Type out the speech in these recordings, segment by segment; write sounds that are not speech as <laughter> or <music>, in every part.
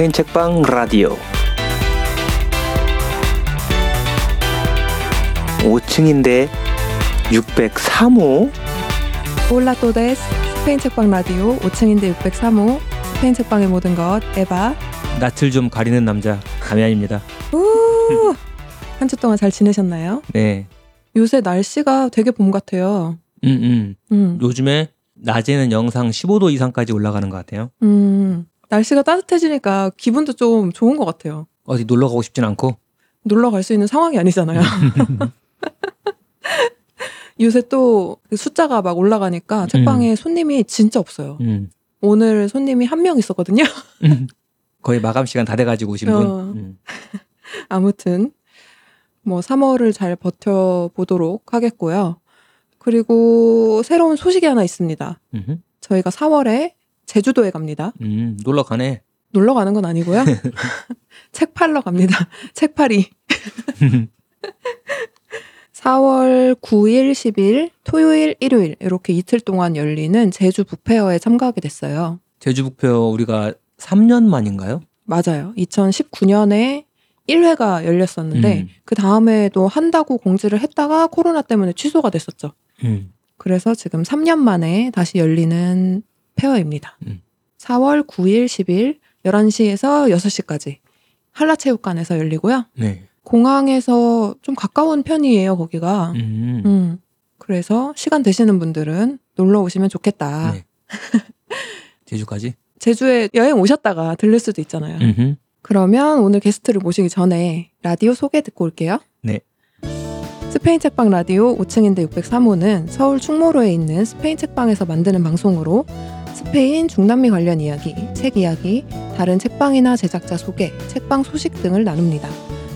스페인 책방 라디오 5층인데 603호 올라 또데스 스페인 책방 라디오 5층인데 603호 스페인 책방의 모든 것 에바 낯을 좀 가리는 남자 가미안입니다. <laughs> 한 주 동안 잘 지내셨나요? 네. 요새 날씨가 되게 봄 같아요. 음, 음. 음, 요즘에 낮에는 영상 15도 이상까지 올라가는 것 같아요. 음, 날씨가 따뜻해지니까 기분도 좀 좋은 것 같아요. 어디 놀러 가고 싶진 않고. 놀러 갈 수 있는 상황이 아니잖아요. <laughs> 요새 또그 숫자가 막 올라가니까 책방에 손님이 진짜 없어요. 음. 오늘 손님이 한 명 있었거든요. 음. 거의 마감 시간 다 돼가지고 오신 분. 어. 음. <laughs> 아무튼 뭐 3월을 잘 버텨보도록 하겠고요. 그리고 새로운 소식이 하나 있습니다. 저희가 4월에 제주도에 갑니다. 음, 놀러 가네. 놀러 가는 건 아니고요. <laughs> <laughs> 책 팔러 갑니다. 책 팔이. 4월 9일, 10일, 토요일, 일요일 이렇게 이틀 동안 열리는 제주 북페어에 참가하게 됐어요. 제주 북표 우리가 3년 만인가요? 맞아요. 2019년에 1회가 열렸었는데 음. 그 다음에도 한다고 공지를 했다가 코로나 때문에 취소가 됐었죠. 음. 그래서 지금 3년 만에 다시 열리는 페어입니다. 음. 4월 9일, 10일 11시에서 6시까지 한라체육관에서 열리고요. 네. 공항에서 좀 가까운 편이에요, 거기가. 음. 음. 그래서 시간 되시는 분들은 놀러 오시면 좋겠다. 네. <laughs> 제주까지? 제주에 여행 오셨다가 들를 수도 있잖아요. 음흠. 그러면 오늘 게스트를 모시기 전에 라디오 소개 듣고 올게요. 네. 스페인 책방 라디오 5층인데 603호는 서울 충무로에 있는 스페인 책방에서 만드는 방송으로 스페인 중남미 관련 이야기, 책 이야기, 다른 책방이나 제작자 소개, 책방 소식 등을 나눕니다.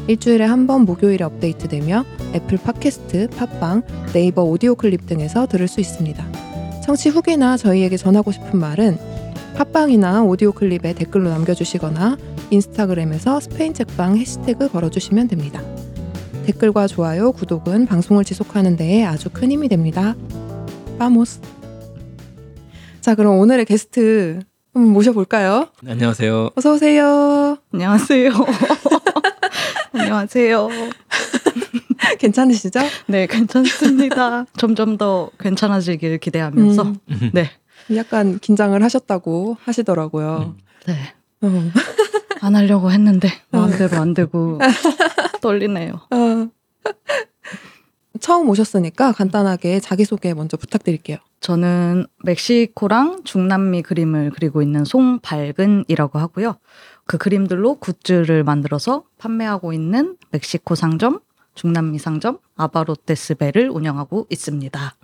일주일에 한 번 목요일에 업데이트되며 애플 팟캐스트, 팟빵, 네이버 오디오 클립 등에서 들을 수 있습니다. 청취 후기나 저희에게 전하고 싶은 말은 팟빵이나 오디오 클립에 댓글로 남겨주시거나 인스타그램에서 스페인 책방 해시태그 걸어주시면 됩니다. 댓글과 좋아요, 구독은 방송을 지속하는 데에 아주 큰 힘이 됩니다. 빠모스. 자, 그럼 오늘의 게스트 한번 모셔볼까요? 안녕하세요. 어서 오세요. 안녕하세요. <laughs> 안녕하세요. <laughs> 괜찮으시죠? 네, 괜찮습니다. 점점 더 괜찮아지길 기대하면서. 음, 네. 약간 긴장을 하셨다고 하시더라고요. 네. 어. 안 하려고 했는데 마음대로 안 되고 <laughs> 떨리네요. 어. 처음 오셨으니까 간단하게 자기소개 먼저 부탁드릴게요. 저는 멕시코랑 중남미 그림을 그리고 있는 송발근이라고 하고요. 그 그림들로 굿즈를 만들어서 판매하고 있는 멕시코 상점, 중남미 상점 아바로테스베를 운영하고 있습니다.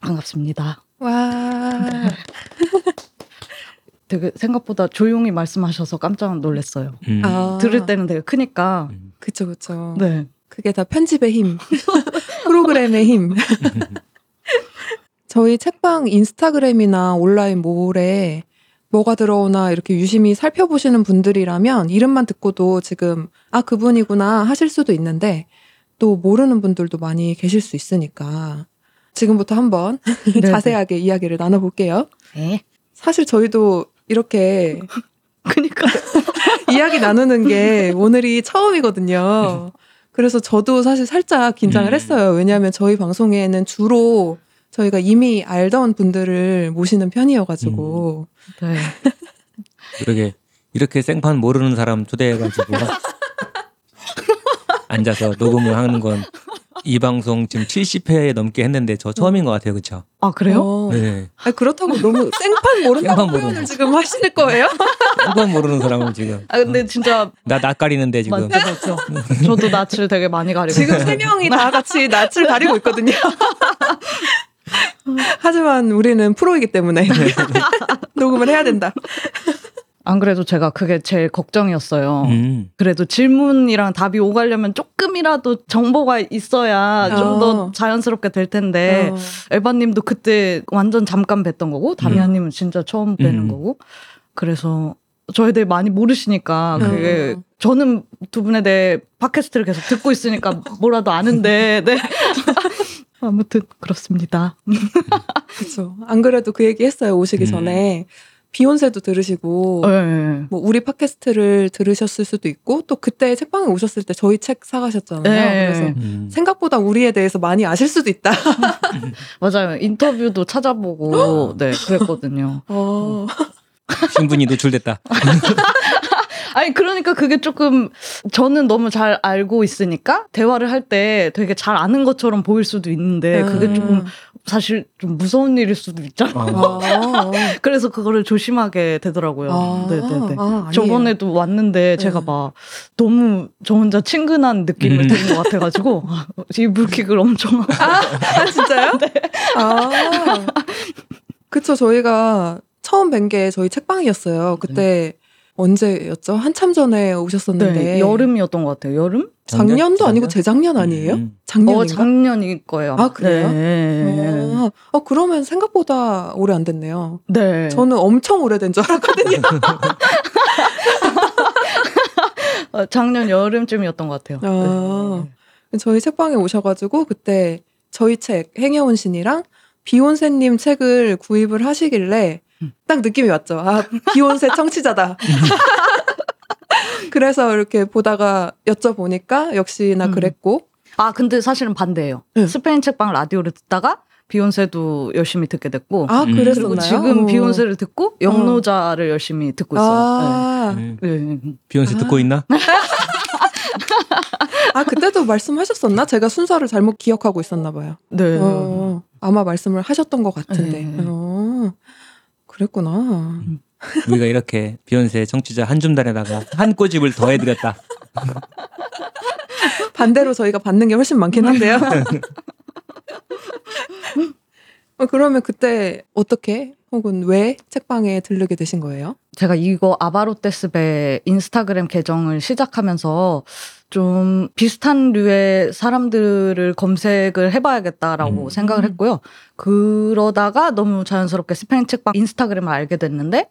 반갑습니다. 와. <laughs> 되게 생각보다 조용히 말씀하셔서 깜짝 놀랐어요. 음. 아. 들을 때는 되게 크니까. 음. 그쵸, 그쵸. 네. 그게 다 편집의 힘. <laughs> 프로그램의 힘. <laughs> 저희 책방 인스타그램이나 온라인 몰에 뭐가 들어오나 이렇게 유심히 살펴보시는 분들이라면 이름만 듣고도 지금 아 그분이구나 하실 수도 있는데 또 모르는 분들도 많이 계실 수 있으니까 지금부터 한번. <laughs> 자세하게 이야기를 나눠볼게요. 네. 사실 저희도 이렇게 <laughs> 그니까. 이야기 나누는 게 오늘이 처음이거든요. 그래서 저도 사실 살짝 긴장을 음. 했어요. 왜냐하면 저희 방송에는 주로 저희가 이미 알던 분들을 모시는 편이어가지고. 네. <laughs> 그러게 이렇게 생판 모르는 사람 초대해가지고 <laughs> 앉아서 녹음을 하는 건 이 방송 지금 70회 넘게 했는데 저 처음인 것 같아요, 그렇죠? 아, 그래요? 어. 네, 아니, 그렇다고 너무 생판 모른다고 생판 모르는 표현을 지금 하실 거예요? 생판 모르는 사람은 지금 아, 근데 진짜 나 낯가리는데 지금 맞죠, 맞죠. 저도 낯을 되게 많이 가리고. 지금 세 명이 다 같이 낯을 가리고 있거든요. <laughs> 하지만 우리는 프로이기 때문에 <laughs> 녹음을 해야 된다. 안 그래도 제가 그게 제일 걱정이었어요. 음, 그래도 질문이랑 답이 오가려면 조금이라도 정보가 있어야 좀 어. 더 자연스럽게 될 텐데 어. 에바님도 그때 완전 잠깐 뵀던 거고 다미아님은 진짜 처음 뵈는 음. 거고 그래서 저에 대해 많이 모르시니까 그게 어. 저는 두 분에 대해 팟캐스트를 계속 듣고 있으니까 뭐라도 아는데 <laughs> 네. 아무튼 그렇습니다. 그렇죠. 안 그래도 그 얘기 했어요. 오시기 음. 전에 비욘세도 들으시고 네. 뭐 우리 팟캐스트를 들으셨을 수도 있고 또 그때 책방에 오셨을 때 저희 책 사가셨잖아요. 네. 그래서 음. 생각보다 우리에 대해서 많이 아실 수도 있다. <laughs> 맞아요. 인터뷰도 찾아보고 <gasps> 네 그랬거든요. 어. 신분이 노출됐다. <laughs> 아니 그러니까 그게 조금 저는 너무 잘 알고 있으니까 대화를 할 때 되게 잘 아는 것처럼 보일 수도 있는데 그게 조금 사실 좀 무서운 일일 수도 있잖아요. 어. 아, <laughs> 그래서 그거를 조심하게 되더라고요. 아, 네네네. 아. 저번에도 왔는데 제가 네. 막 너무 저 혼자 친근한 느낌을 음. 드는 것 같아가지고 <laughs> 이 불킥을 엄청 아 진짜요? 아 그쵸 저희가 처음 뵌 게 저희 책방이었어요. 그때 언제였죠? 한참 전에 오셨었는데 네, 여름이었던 것 같아요. 여름? 작년도 아니고 재작년 아니에요? 음. 작년인가? 어 작년일 거예요. 아, 그래요? 네. 아, 어, 그러면 생각보다 오래 안 됐네요. 네. 저는 엄청 오래된 줄 알았거든요. <laughs> 어, 작년 여름쯤이었던 것 같아요. 아. 네. 저희 책방에 오셔가지고 그때 저희 책 행여온 신이랑 비욘세님 책을 구입을 하시길래 음. 딱 느낌이 왔죠. 아 비욘세 청취자다. <laughs> <laughs> 그래서 이렇게 보다가 여쭤보니까 역시나 음. 그랬고 아 근데 사실은 반대예요. 네. 스페인 책방 라디오를 듣다가 비욘세도 열심히 듣게 됐고 아 음. 그랬었나요? 그리고 지금 어. 비욘세를 듣고 영노자를 열심히 듣고 있어요. 아, 음. 네. 네. 비욘세 듣고 있나? 아 그때도 말씀하셨었나? 제가 순서를 잘못 기억하고 있었나 봐요. 네. 어, 아마 말씀을 하셨던 것 같은데. 네. 어, 그랬구나. 우리가 이렇게 비욘세 청취자 한 줌단에다가 한 꼬집을 더해드렸다. <laughs> 반대로 저희가 받는 게 훨씬 많긴 한데요. <laughs> 어, 그러면 그때 어떻게 혹은 왜 책방에 들르게 되신 거예요? 제가 이거 아바로테스베 인스타그램 계정을 시작하면서 좀 비슷한 류의 사람들을 검색을 해봐야겠다라고 음. 생각을 했고요. 그러다가 너무 자연스럽게 스페인 책방 인스타그램을 알게 됐는데,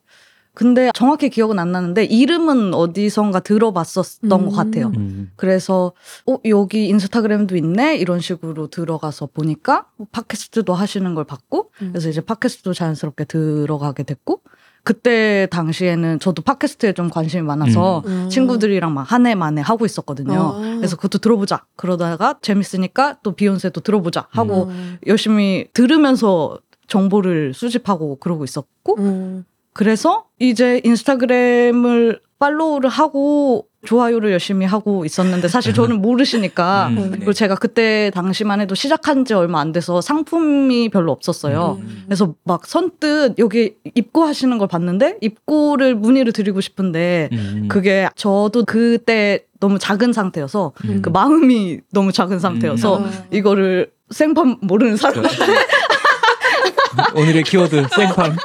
근데 정확히 기억은 안 나는데 이름은 어디선가 들어봤었던 음. 것 같아요. 음. 그래서 어 여기 인스타그램도 있네 이런 식으로 들어가서 보니까 뭐 팟캐스트도 하시는 걸 봤고 음. 그래서 이제 팟캐스트도 자연스럽게 들어가게 됐고 그때 당시에는 저도 팟캐스트에 좀 관심이 많아서 음. 친구들이랑 막 한 해 만에 하고 있었거든요. 아. 그래서 그것도 들어보자. 그러다가 재밌으니까 또 비욘세도 들어보자 하고 음. 열심히 들으면서 정보를 수집하고 그러고 있었고 음. 그래서 이제 인스타그램을 팔로우를 하고 좋아요를 열심히 하고 있었는데 사실 저는 모르시니까 음. 그리고 제가 그때 당시만 해도 시작한 지 얼마 안 돼서 상품이 별로 없었어요. 음. 그래서 막 선뜻 여기 입고 하시는 걸 봤는데 입고를 문의를 드리고 싶은데 음. 그게 저도 그때 너무 작은 상태여서 음. 그 마음이 너무 작은 상태여서 아. 이거를 생판 모르는 사람 오늘의 키워드 생판.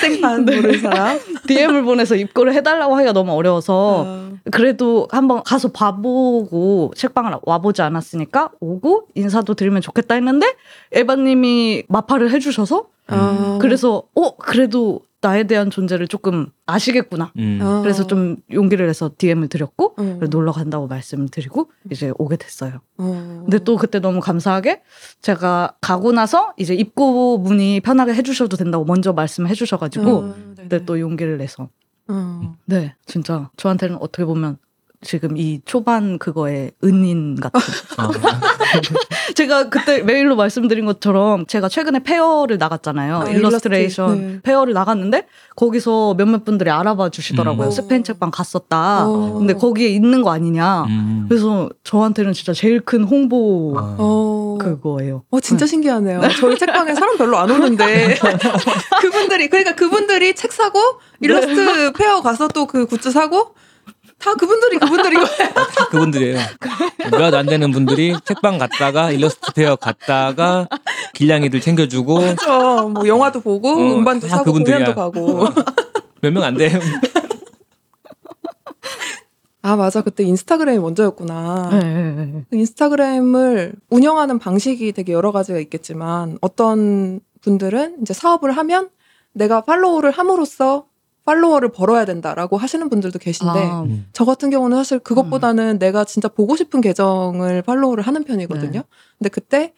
생판 네. 모르는 사람. DM을 보내서 입고를 해달라고 하기가 너무 어려워서 아. 그래도 한번 가서 봐보고 책방을 와보지 않았으니까 오고 인사도 드리면 좋겠다 했는데 에바님이 마파를 해주셔서 아. 그래서 어 그래도 나에 대한 존재를 조금 아시겠구나. 음. 아. 그래서 좀 용기를 내서 DM을 드렸고 음. 놀러 간다고 말씀을 드리고 이제 오게 됐어요. 어. 근데 또 그때 너무 감사하게 제가 가고 나서 이제 입고 문의 편하게 해주셔도 된다고 먼저 말씀해 주셔가지고 어. 그때 또 용기를 내서 어. 네 진짜 저한테는 어떻게 보면 지금 이 초반 그거의 은인 같은 아. <laughs> 제가 그때 메일로 말씀드린 것처럼 제가 최근에 fair를 나갔잖아요 아, 일러스트레이션. 네. fair를 나갔는데 거기서 몇몇 분들이 알아봐 주시더라고요 음. 스페인 책방 갔었다 어. 근데 거기에 있는 거 아니냐 음. 그래서 저한테는 진짜 제일 큰 홍보 아. 어. 그거예요 어 진짜 신기하네요. 저희 책방에 사람 별로 안 오는데 <laughs> 그분들이 그러니까 그분들이 책 사고 일러스트 fair 가서 또 그 굿즈 사고 다 그분들이 그분들인 거예요. <laughs> 다 그분들이에요. 몇 안 되는 분들이 책방 갔다가 일러스트 fair 갔다가 길냥이들 챙겨주고 그렇죠. 뭐 영화도 보고 어, 음반도 다 사고 그분들이야. 공연도 가고. <laughs> 몇 명 안 돼요. 아 맞아 그때 인스타그램이 먼저였구나. 네, 네, 네. 그 인스타그램을 운영하는 방식이 되게 여러 가지가 있겠지만 어떤 분들은 이제 사업을 하면 내가 팔로우를 함으로써 팔로워를 벌어야 된다라고 하시는 분들도 계신데 아, 음. 저 같은 경우는 사실 그것보다는 내가 진짜 보고 싶은 계정을 팔로우를 하는 편이거든요. 네. 근데 그때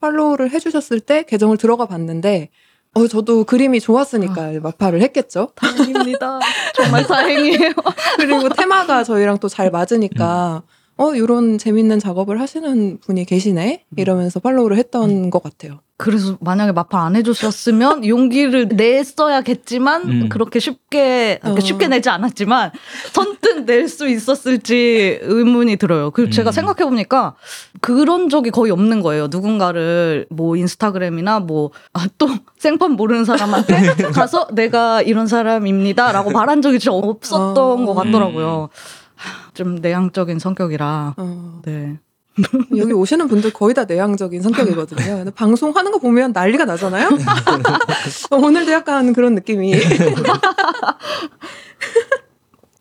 팔로우를 해주셨을 때 계정을 들어가 봤는데 어, 저도 그림이 좋았으니까 마파를 했겠죠. 다행입니다. 정말 <laughs> 다행이에요. 그리고 테마가 저희랑 또 잘 맞으니까 어, 이런 재밌는 작업을 하시는 분이 계시네? 이러면서 팔로우를 했던 것 같아요. 그래서 만약에 마팔 안 해줬었으면 용기를 냈어야겠지만 음. 그렇게 쉽게 그러니까 어. 쉽게 내지 않았지만 선뜻 낼 수 있었을지 의문이 들어요. 그리고 제가 음. 생각해 보니까 그런 적이 거의 없는 거예요. 누군가를 뭐 인스타그램이나 뭐또 <laughs> 생판 모르는 사람한테 <laughs> 가서 내가 이런 사람입니다라고 말한 적이 진짜 없었던 어. 것 같더라고요. 하, 좀 내향적인 성격이라 어, 네. <laughs> 여기 오시는 분들 거의 다 내향적인 성격이거든요. 근데 방송하는 거 보면 난리가 나잖아요? <laughs> 어, 오늘도 약간 그런 느낌이. <laughs>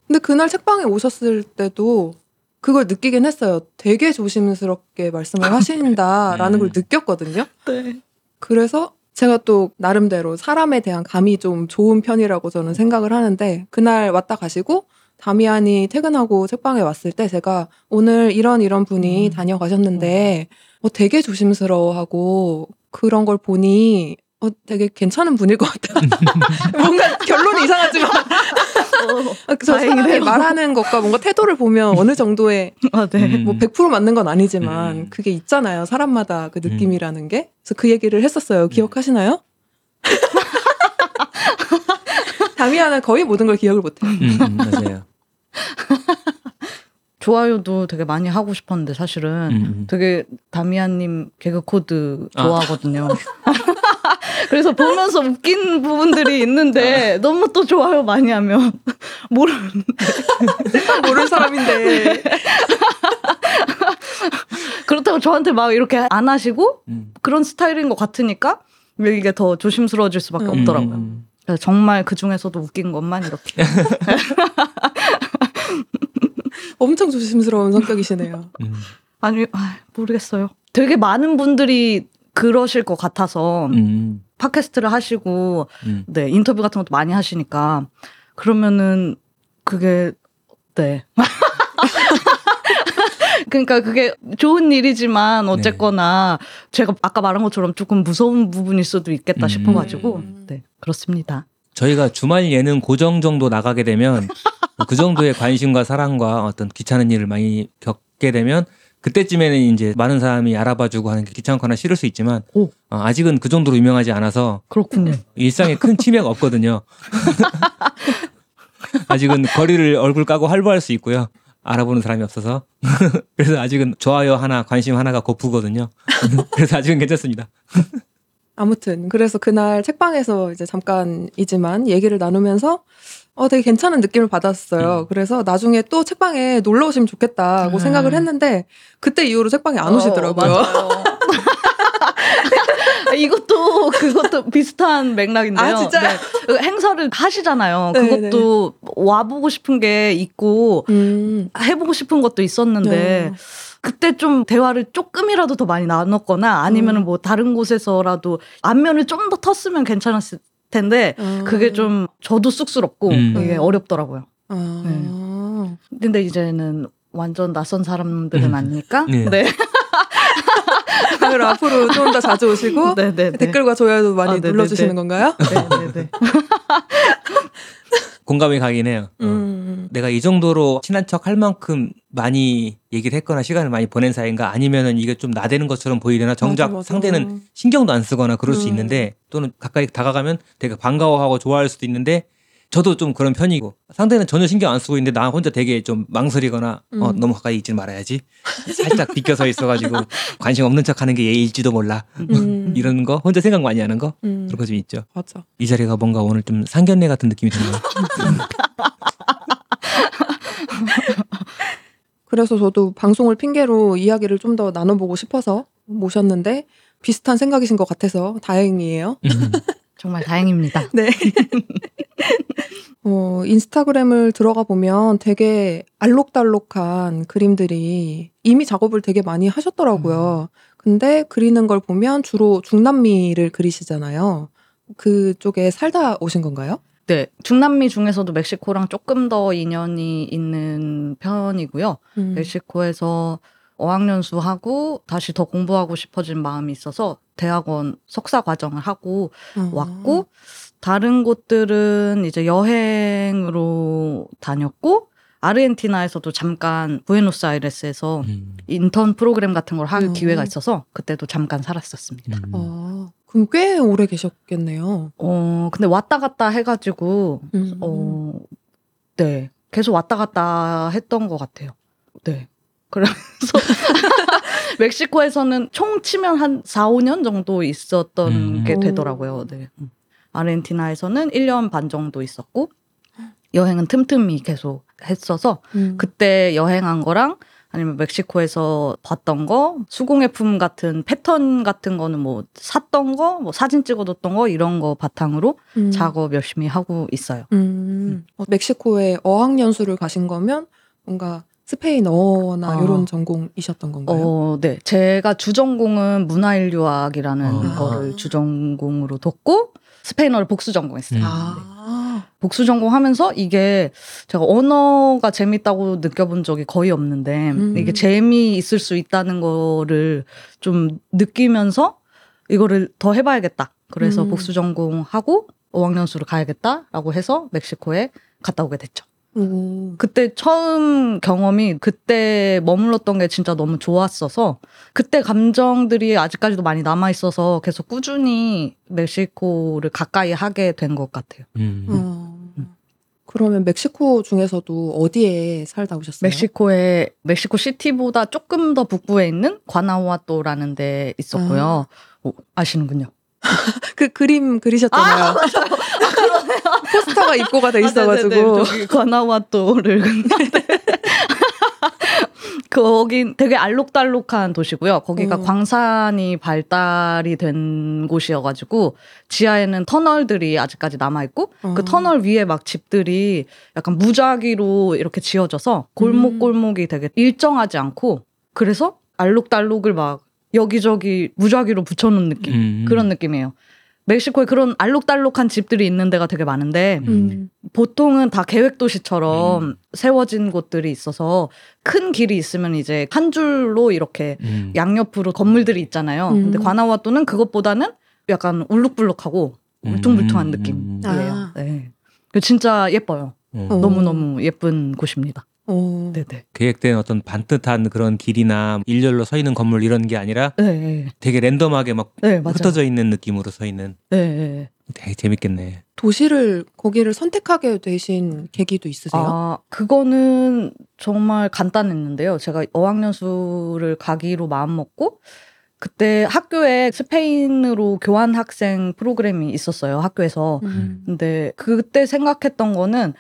근데 그날 책방에 오셨을 때도 그걸 느끼긴 했어요. 되게 조심스럽게 말씀을 하신다라는 걸 음. 느꼈거든요. 네. 그래서 제가 또 나름대로 사람에 대한 감이 좀 좋은 편이라고 저는 생각을 하는데 그날 왔다 가시고 다미안이 퇴근하고 책방에 왔을 때 제가 오늘 이런 이런 분이 음. 다녀가셨는데 어, 되게 조심스러워하고 그런 걸 보니 어, 되게 괜찮은 분일 것 같다. <laughs> 뭔가 결론이 이상하지만 아, 저 사람이 다행이네요. 말하는 것과 뭔가 태도를 보면 어느 정도의 아, 네. 음. 뭐100% 맞는 건 아니지만 음. 그게 있잖아요. 사람마다 그 느낌이라는 게. 그래서 그 얘기를 했었어요. 기억하시나요? 다미안은 거의 모든 걸 기억을 못해요. 음, 음, 맞아요. <laughs> 좋아요도 되게 많이 하고 싶었는데 사실은 음, 음. 되게 다미안님 개그 코드 아. 좋아하거든요. <laughs> 그래서 보면서 웃긴 부분들이 있는데 너무 또 좋아요 많이 하면 <laughs> 모르 모르는 사람인데. 그렇다고 저한테 막 이렇게 안 하시고 음. 그런 스타일인 것 같으니까 이게 더 조심스러워질 수밖에 음. 없더라고요. 음. 정말 그 중에서도 웃긴 것만 이렇게. <laughs> 엄청 조심스러운 성격이시네요. 음. 아니 아, 모르겠어요. 되게 많은 분들이 그러실 것 같아서 음. 팟캐스트를 하시고 음. 네 인터뷰 같은 것도 많이 하시니까 그러면은 그게 네. <laughs> 그러니까 그게 좋은 일이지만 어쨌거나 제가 아까 말한 것처럼 조금 무서운 부분일 수도 있겠다 음. 싶어가지고 음. 네 그렇습니다. 저희가 주말 예능 고정 정도 나가게 되면 <laughs> 그 정도의 관심과 사랑과 어떤 귀찮은 일을 많이 겪게 되면 그때쯤에는 이제 많은 사람이 알아봐주고 하는 게 귀찮거나 싫을 수 있지만 오. 어, 아직은 그 정도로 유명하지 않아서 그렇군요. 일상에 큰 침해가 없거든요. <laughs> <laughs> 아직은 거리를 얼굴 까고 활보할 수 있고요. 알아보는 사람이 없어서. <laughs> 그래서 아직은 좋아요 하나, 관심 하나가 고프거든요. <laughs> 그래서 아직은 괜찮습니다. <laughs> 아무튼 그래서 그날 책방에서 이제 잠깐이지만 얘기를 나누면서 어 되게 괜찮은 느낌을 받았어요. 음. 그래서 나중에 또 책방에 놀러 오시면 좋겠다고 음. 생각을 했는데 그때 이후로 책방에 안 오시더라고요. 어, 맞아요. 이것도 <laughs> 그것도 비슷한 맥락인데요. 아, 진짜요? 네. 그 행사를 하시잖아요. 네, 그것도 와보고 싶은 게 있고 음. 해보고 싶은 것도 있었는데 네. 그때 좀 대화를 조금이라도 더 많이 나눴거나 아니면은 음. 뭐 다른 곳에서라도 안면을 좀 더 텄으면 괜찮았을 텐데 아. 그게 좀 저도 쑥스럽고 음. 이게 어렵더라고요. 아. 근데 이제는 완전 낯선 사람들은 음. 아니니까. 네. 네. 아, 그럼 앞으로 좀 더 자주 오시고 <laughs> 네, 네, 네. 댓글과 좋아요도 많이 아, 눌러주시는 네. 건가요? 네, 네, 네. <laughs> 공감이 가긴 해요. 어. 음. 내가 이 정도로 친한 척 할 만큼 많이 얘기를 했거나 시간을 많이 보낸 사이인가 아니면은 이게 좀 나대는 것처럼 보이려나 정작 맞아, 맞아. 상대는 신경도 안 쓰거나 그럴 수 음. 있는데 또는 가까이 다가가면 되게 반가워하고 좋아할 수도 있는데 저도 좀 그런 편이고 상대는 전혀 신경 안 쓰고 있는데 나 혼자 되게 좀 망설이거나 어 음. 너무 가까이 있지 말아야지 살짝 비껴서 있어가지고 <laughs> 관심 없는 척하는 게 예의일지도 몰라 음. 이런 거 혼자 생각 많이 하는 거 음. 그런 거 좀 있죠 맞아. 이 자리가 뭔가 오늘 좀 상견례 같은 느낌이 드네요 <laughs> 그래서 저도 방송을 핑계로 이야기를 좀 더 나눠보고 싶어서 모셨는데 비슷한 생각이신 것 같아서 다행이에요. 정말 다행입니다. <laughs> 네. 어, 인스타그램을 들어가 보면 되게 알록달록한 그림들이 이미 작업을 되게 많이 하셨더라고요. 근데 그리는 걸 보면 주로 중남미를 그리시잖아요. 그쪽에 살다 오신 건가요? 네, 중남미 중에서도 멕시코랑 조금 더 인연이 있는 편이고요. 음. 멕시코에서 어학연수 하고 다시 더 공부하고 싶어진 마음이 있어서 대학원 석사 과정을 하고 어. 왔고 다른 곳들은 이제 여행으로 다녔고 아르헨티나에서도 잠깐 부에노스아이레스에서 음. 인턴 프로그램 같은 걸할 음. 기회가 있어서 그때도 잠깐 살았었습니다. 음. 어, 그럼 꽤 오래 계셨겠네요. 어 근데 왔다 갔다 해가지고 음. 어, 네. 계속 왔다 갔다 했던 것 같아요. 네. 그래서 <laughs> 멕시코에서는 총 치면 한 4, 5년 정도 있었던 음. 게 되더라고요. 네. 음. 아르헨티나에서는 1년 반 정도 있었고 여행은 틈틈이 계속 했어서 음. 그때 여행한 거랑 아니면 멕시코에서 봤던 거, 수공예품 같은 패턴 같은 거는 뭐 샀던 거, 뭐 사진 찍어뒀던 거 이런 거 바탕으로 음. 작업 열심히 하고 있어요. 음. 어, 멕시코에 어학연수를 가신 거면 뭔가 스페인어나 어. 이런 전공이셨던 건가요? 어, 네. 제가 주전공은 문화인류학이라는 아. 거를 주전공으로 뒀고 스페인어를 복수 전공했어요. 음. 아, 복수 전공하면서 이게 제가 언어가 재밌다고 느껴본 적이 거의 없는데 음. 이게 재미 있을 수 있다는 거를 좀 느끼면서 이거를 더 해봐야겠다. 그래서 음. 복수 전공하고 어학연수를 가야겠다라고 해서 멕시코에 갔다 오게 됐죠. 오. 그때 처음 경험이 그때 머물렀던 게 진짜 너무 좋았어서 그때 감정들이 아직까지도 많이 남아 있어서 계속 꾸준히 멕시코를 가까이 하게 된 것 같아요. 음. 어. 그러면 멕시코 중에서도 어디에 살다 오셨어요? 멕시코에 멕시코 시티보다 조금 더 북부에 있는 과나우아토라는 데 있었고요. 오, 아시는군요. 그 그림 그리셨잖아요. 포스터가 입고가 돼 있어가지고. 아. 저기 과나우아토를 <laughs> 거긴 되게 알록달록한 도시고요. 거기가 음. 광산이 발달이 된 곳이어가지고 지하에는 터널들이 아직까지 남아 있고 어. 그 터널 위에 막 집들이 약간 무작위로 이렇게 지어져서 골목 골목이 되게 일정하지 않고 그래서 알록달록을 막 여기저기 무작위로 붙여놓은 느낌 음. 그런 느낌이에요. 멕시코에 그런 알록달록한 집들이 있는 데가 되게 많은데 음. 보통은 다 계획 도시처럼 음. 세워진 곳들이 있어서 큰 길이 있으면 이제 한 줄로 이렇게 음. 양옆으로 건물들이 있잖아요. 음. 근데 과나와토는 그것보다는 약간 울룩불룩하고 울퉁불퉁한 음. 느낌이에요. 아. 네. 그 진짜 예뻐요. 어. 어. 너무 너무 예쁜 곳입니다. 어. 네네. 계획된 어떤 반듯한 그런 길이나 일렬로 서 있는 건물 이런 게 아니라 네, 네, 되게 랜덤하게 막 네 맞아요. 흩어져 있는 느낌으로 서 있는 네, 네. 되게 재밌겠네. 도시를 거기를 선택하게 되신 계기도 있으세요? 아, 그거는 정말 간단했는데요. 제가 어학연수를 가기로 마음 먹고 그때 학교에 스페인으로 교환 학생 프로그램이 있었어요. 학교에서. 음. 근데 그때 생각했던 거는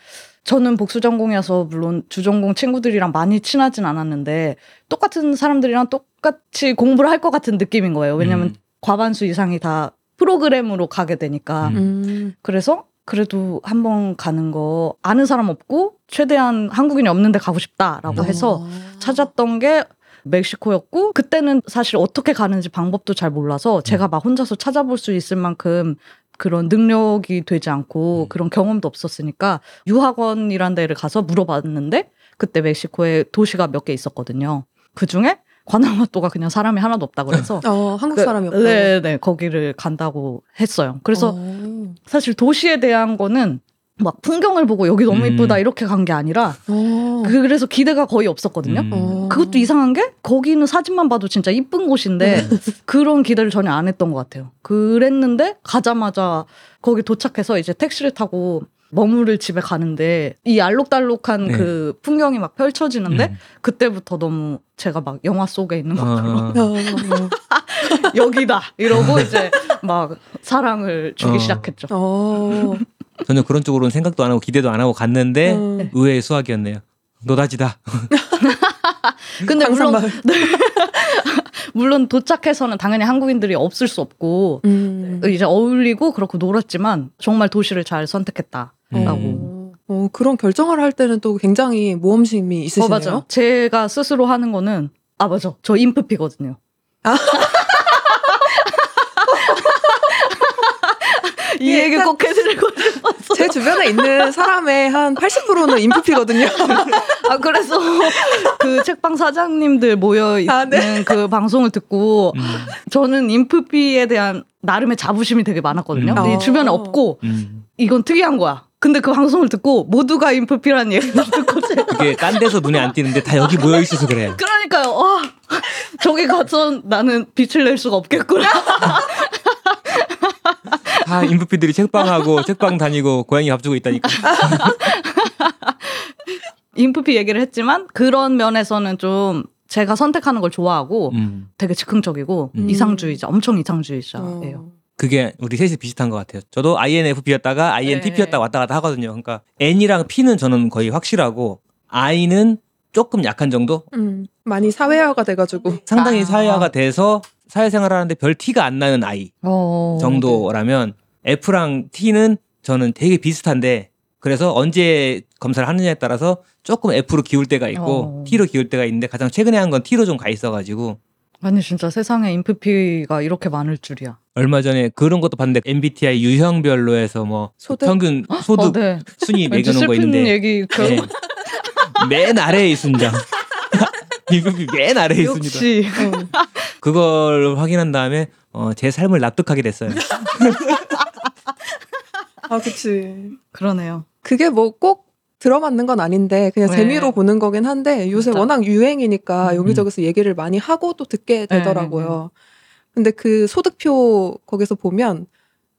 저는 복수 전공이어서 물론 주전공 친구들이랑 많이 친하진 않았는데 똑같은 사람들이랑 똑같이 공부를 할 것 같은 느낌인 거예요. 왜냐면 음. 과반수 이상이 다 프로그램으로 가게 되니까. 음. 음. 그래서 그래도 한번 가는 거 아는 사람 없고 최대한 한국인이 없는데 가고 싶다라고 해서 어. 찾았던 게 멕시코였고 그때는 사실 어떻게 가는지 방법도 잘 몰라서 제가 막 혼자서 찾아볼 수 있을 만큼 그런 능력이 되지 않고 음. 그런 경험도 없었으니까 유학원이란 데를 가서 물어봤는데 그때 멕시코에 도시가 몇 개 있었거든요. 그 중에 과나마토가 그냥 사람이 하나도 없다 그래서 <laughs> 어, 한국 그- 사람이 없고. 네네 거기를 간다고 했어요. 그래서 어. 사실 도시에 대한 거는 막 풍경을 보고 여기 너무 음. 이쁘다 이렇게 간 게 아니라 어. 그래서 기대가 거의 없었거든요. 음. 어. 그것도 이상한 게 거기는 사진만 봐도 진짜 이쁜 곳인데 <laughs> 그런 기대를 전혀 안 했던 것 같아요. 그랬는데 가자마자 거기 도착해서 이제 택시를 타고 머무를 집에 가는데 이 알록달록한 네. 그 풍경이 막 펼쳐지는데 음. 그때부터 너무 제가 막 영화 속에 있는 것처럼 어. 어. <laughs> 여기다 이러고 이제 막 사랑을 주기 어. 시작했죠. 어. 전혀 그런 쪽으로는 생각도 안 하고 기대도 안 하고 갔는데 어. 의외의 수학이었네요. 노다지다. <laughs> 근데 물론 광산마을. <laughs> 물론 도착해서는 당연히 한국인들이 없을 수 없고 음. 이제 어울리고 그렇고 놀았지만 정말 도시를 잘 선택했다라고. 음. 어, 어, 그런 결정을 할 때는 또 굉장히 모험심이 있으시네요. 어 맞아. 제가 스스로 하는 거는 아 맞아. 저 인프피거든요. <laughs> 아. 이 얘기 꼭 해드리고 <laughs> 싶었어. 제 주변에 있는 사람의 한 80%는 인프피거든요. <laughs> 아 그래서 그 책방 사장님들 모여 있는 아, 네. 그 방송을 듣고 음, 저는 인프피에 대한 나름의 자부심이 되게 많았거든요. 음. 근데 이 주변에 어. 없고 음. 이건 특이한 거야. 근데 그 방송을 듣고 모두가 인프피라는 얘기를 듣고 <laughs> 그게 딴 데서 눈에 안 띄는데 다 여기 모여 있어서 그래요. 그러니까요. 와 저기 가서 나는 빛을 낼 수가 없겠구나. 다 인프피들이 책방하고 책방 다니고 고양이 밥 주고 있다니까. <laughs> 인프피 얘기를 했지만 그런 면에서는 좀 제가 선택하는 걸 좋아하고 음. 되게 즉흥적이고 음. 이상주의자, 엄청 이상주의자예요. 어. 그게 우리 셋이 비슷한 것 같아요. 저도 INFP였다가 INTP였다가 네. 왔다 갔다 하거든요. 그러니까 N이랑 P는 저는 거의 확실하고 I는 조금 약한 정도? 음, 많이 사회화가 돼가지고. 상당히 아. 사회화가 돼서 사회생활 하는데 별 티가 안 나는 I 어, 정도라면 F랑 T는 저는 되게 비슷한데 그래서 언제 검사를 하느냐에 따라서 조금 F로 기울 때가 있고 어. T로 기울 때가 있는데 가장 최근에 한 건 T로 좀 가 있어가지고 아니 진짜 세상에 인프피가 이렇게 많을 줄이야. 얼마 전에 그런 것도 봤는데 MBTI 유형별로 해서 뭐 소득? 평균 소득 어, 네. 순위 <laughs> 매겨놓은 거 있는데 얘기 그 네. 맨 아래에 있습니다. <laughs> 인프피 맨 아래에 있습니다. 역시 어. 그걸 확인한 다음에 어, 제 삶을 납득하게 됐어요. <laughs> 아, 그치. 그러네요. 그게 뭐꼭 들어맞는 건 아닌데 그냥 네. 재미로 보는 거긴 한데 요새 진짜. 워낙 유행이니까 음. 여기저기서 얘기를 많이 하고 또 듣게 네, 되더라고요. 근데 그 소득표 거기서 보면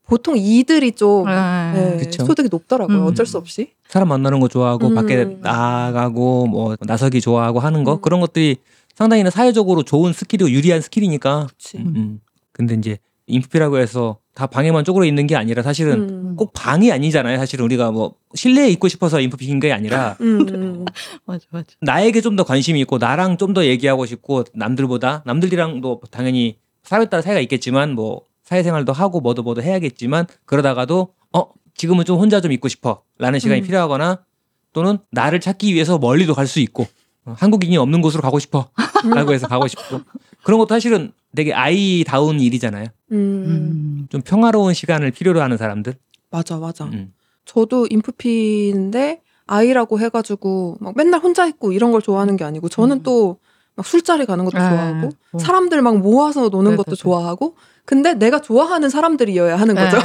보통 E들이 좀 네. 네. 소득이 높더라고요. 음. 어쩔 수 없이. 사람 만나는 거 좋아하고 음. 밖에 나가고 뭐 나서기 좋아하고 하는 거 음. 그런 것들이 상당히는 사회적으로 좋은 스킬이고 유리한 스킬이니까. 음, 음. 근데 이제 인프피라고 해서 다 방에만 쪼그려 있는 게 아니라 사실은 음. 꼭 방이 아니잖아요. 사실은 우리가 뭐 실내에 있고 싶어서 인프피인 게 아니라. <laughs> 맞아 맞아. 나에게 좀 더 관심이 있고 나랑 좀 더 얘기하고 싶고 남들보다 남들이랑도 당연히 사회 따라 사이가 있겠지만 뭐 사회생활도 하고 뭐도 뭐도 해야겠지만 그러다가도 어 지금은 좀 혼자 좀 있고 싶어라는 시간이 음. 필요하거나 또는 나를 찾기 위해서 멀리도 갈 수 있고 어, 한국인이 없는 곳으로 가고 싶어라고 <laughs> 해서 가고 싶고 그런 것도 사실은 되게 I다운 일이잖아요. 음. 음. 좀 평화로운 시간을 필요로 하는 사람들. 맞아, 맞아. 음. 저도 인프피인데 I라고 해가지고 막 맨날 혼자 있고 이런 걸 좋아하는 게 아니고 저는 음. 또 막 술자리 가는 것도 네. 좋아하고 뭐. 사람들 막 모아서 노는 네, 것도 네, 네. 좋아하고 근데 내가 좋아하는 사람들이어야 하는 거죠. 네.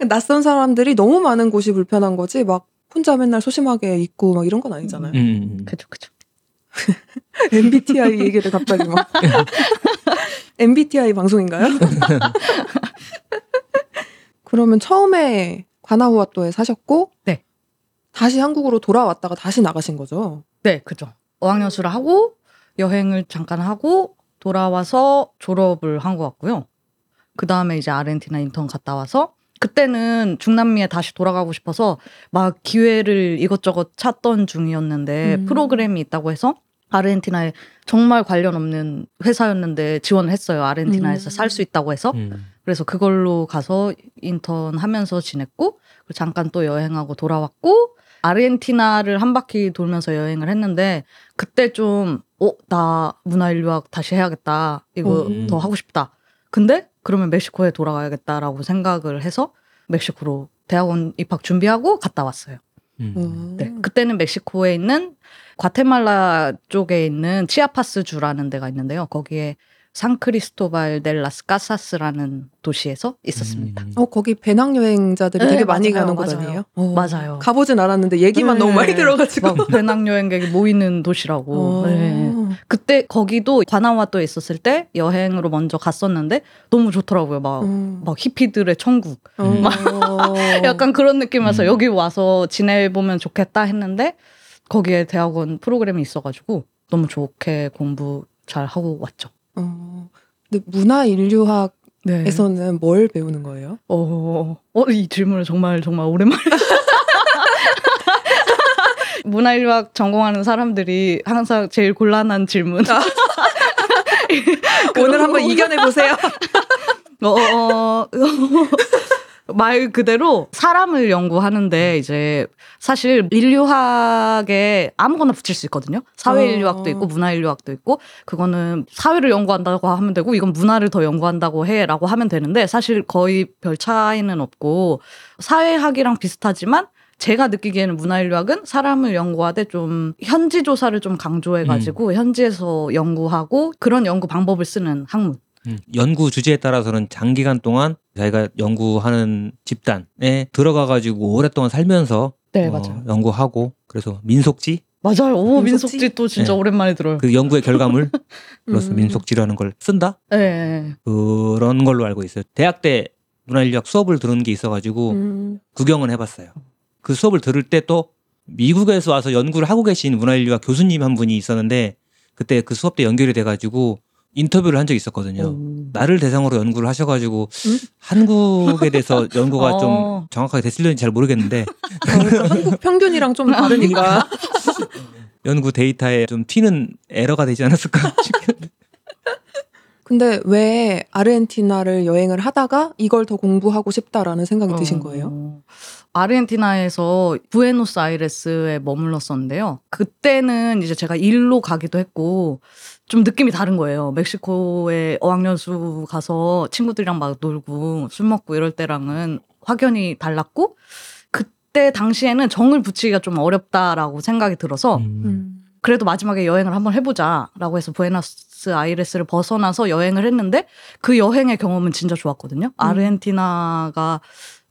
음. <laughs> 낯선 사람들이 너무 많은 곳이 불편한 거지 막 혼자 맨날 소심하게 있고 막 이런 건 아니잖아요. 음, 음. 그죠 그죠. MBTI 얘기를 갑자기 막 <laughs> MBTI 방송인가요? <laughs> 그러면 처음에 관아후아또에 사셨고 네. 다시 한국으로 돌아왔다가 다시 나가신 거죠? 네 그죠. 어학연수를 하고 여행을 잠깐 하고 돌아와서 졸업을 한 것 같고요. 그 다음에 이제 아르헨티나 인턴 갔다 와서 그때는 중남미에 다시 돌아가고 싶어서 막 기회를 이것저것 찾던 중이었는데 음. 프로그램이 있다고 해서 아르헨티나에 정말 관련 없는 회사였는데 지원을 했어요. 아르헨티나에서 음. 살수 있다고 해서 음. 그래서 그걸로 가서 인턴 하면서 지냈고 잠깐 또 여행하고 돌아왔고 아르헨티나를 한 바퀴 돌면서 여행을 했는데 그때 좀 어, 나 문화인류학 다시 해야겠다. 이거 음. 더 하고 싶다. 근데 그러면 멕시코에 돌아가야겠다라고 생각을 해서 멕시코로 대학원 입학 준비하고 갔다 왔어요. 음. 음. 네. 그때는 멕시코에 있는 과테말라 쪽에 있는 치아파스 주라는 데가 있는데요. 거기에 산크리스토발 델 라스 카사스라는 도시에서 있었습니다. 음. 어 거기 배낭 여행자들이 네, 되게 많이 맞아요, 가는 곳 맞아요. 아니에요? 어. 맞아요. 가보진 않았는데 얘기만 네. 너무 많이 들어가지고. 막 배낭 여행객이 모이는 도시라고. 어. 네. 그때 거기도 관아와또에 있었을 때 여행으로 먼저 갔었는데 너무 좋더라고요. 막, 음. 막 히피들의 천국. 어. <laughs> 약간 그런 느낌이어서 음. 여기 와서 지내보면 좋겠다 했는데 거기에 대학원 프로그램이 있어가지고 너무 좋게 공부 잘 하고 왔죠. 어. 근데 문화 인류학 에서는 네. 뭘 배우는 거예요? 어, 어, 이 질문을 정말 정말 오랜만에. <laughs> 문화인류학 전공하는 사람들이 항상 제일 곤란한 질문. <laughs> 오늘 한번 이겨내 보세요. <laughs> 어, 어, 말 그대로 사람을 연구하는데 이제 사실 인류학에 아무거나 붙일 수 있거든요. 사회 어. 인류학도 있고 문화 인류학도 있고 그거는 사회를 연구한다고 하면 되고 이건 문화를 더 연구한다고 해라고 하면 되는데 사실 거의 별 차이는 없고 사회학이랑 비슷하지만 제가 느끼기에는 문화인류학은 사람을 연구하되 좀 현지 조사를 좀 강조해가지고 현지에서 연구하고 그런 연구 방법을 쓰는 학문. 음, 연구 주제에 따라서는 장기간 동안 자기가 연구하는 집단에 들어가 가지고 오랫동안 살면서 네, 어, 맞아요. 연구하고 그래서 민속지 맞아요. 오, 민속지? 민속지 또 진짜 네. 오랜만에 들어요. 그 연구의 결과물로서 <laughs> 음. 민속지라는 걸 쓴다 네. 그런 걸로 알고 있어요. 대학 때 문화인류학 수업을 들은 게 있어가지고 음. 구경은 해봤어요. 그 수업을 들을 때 또 미국에서 와서 연구를 하고 계신 문화인류학 교수님 한 분이 있었는데 그때 그 수업 때 연결이 돼가지고 인터뷰를 한 적이 있었거든요. 음. 나를 대상으로 연구를 하셔가지고 음? 한국에 대해서 <laughs> 연구가 어. 좀 정확하게 됐을는지 잘 모르겠는데 어, 한국 평균이랑 좀 다르니까. <laughs> 연구 데이터에 좀 튀는 에러가 되지 않았을까 싶은데 근데 왜 아르헨티나를 여행을 하다가 이걸 더 공부하고 싶다라는 생각이 드신 거예요? 어, 아르헨티나에서 부에노스아이레스에 머물렀었는데요. 그때는 이제 제가 일로 가기도 했고 좀 느낌이 다른 거예요. 멕시코에 어학연수 가서 친구들이랑 막 놀고 술 먹고 이럴 때랑은 확연히 달랐고 그때 당시에는 정을 붙이기가 좀 어렵다라고 생각이 들어서 음. 그래도 마지막에 여행을 한번 해보자라고 해서 부에노스 아이레스를 벗어나서 여행을 했는데 그 여행의 경험은 진짜 좋았거든요. 아르헨티나가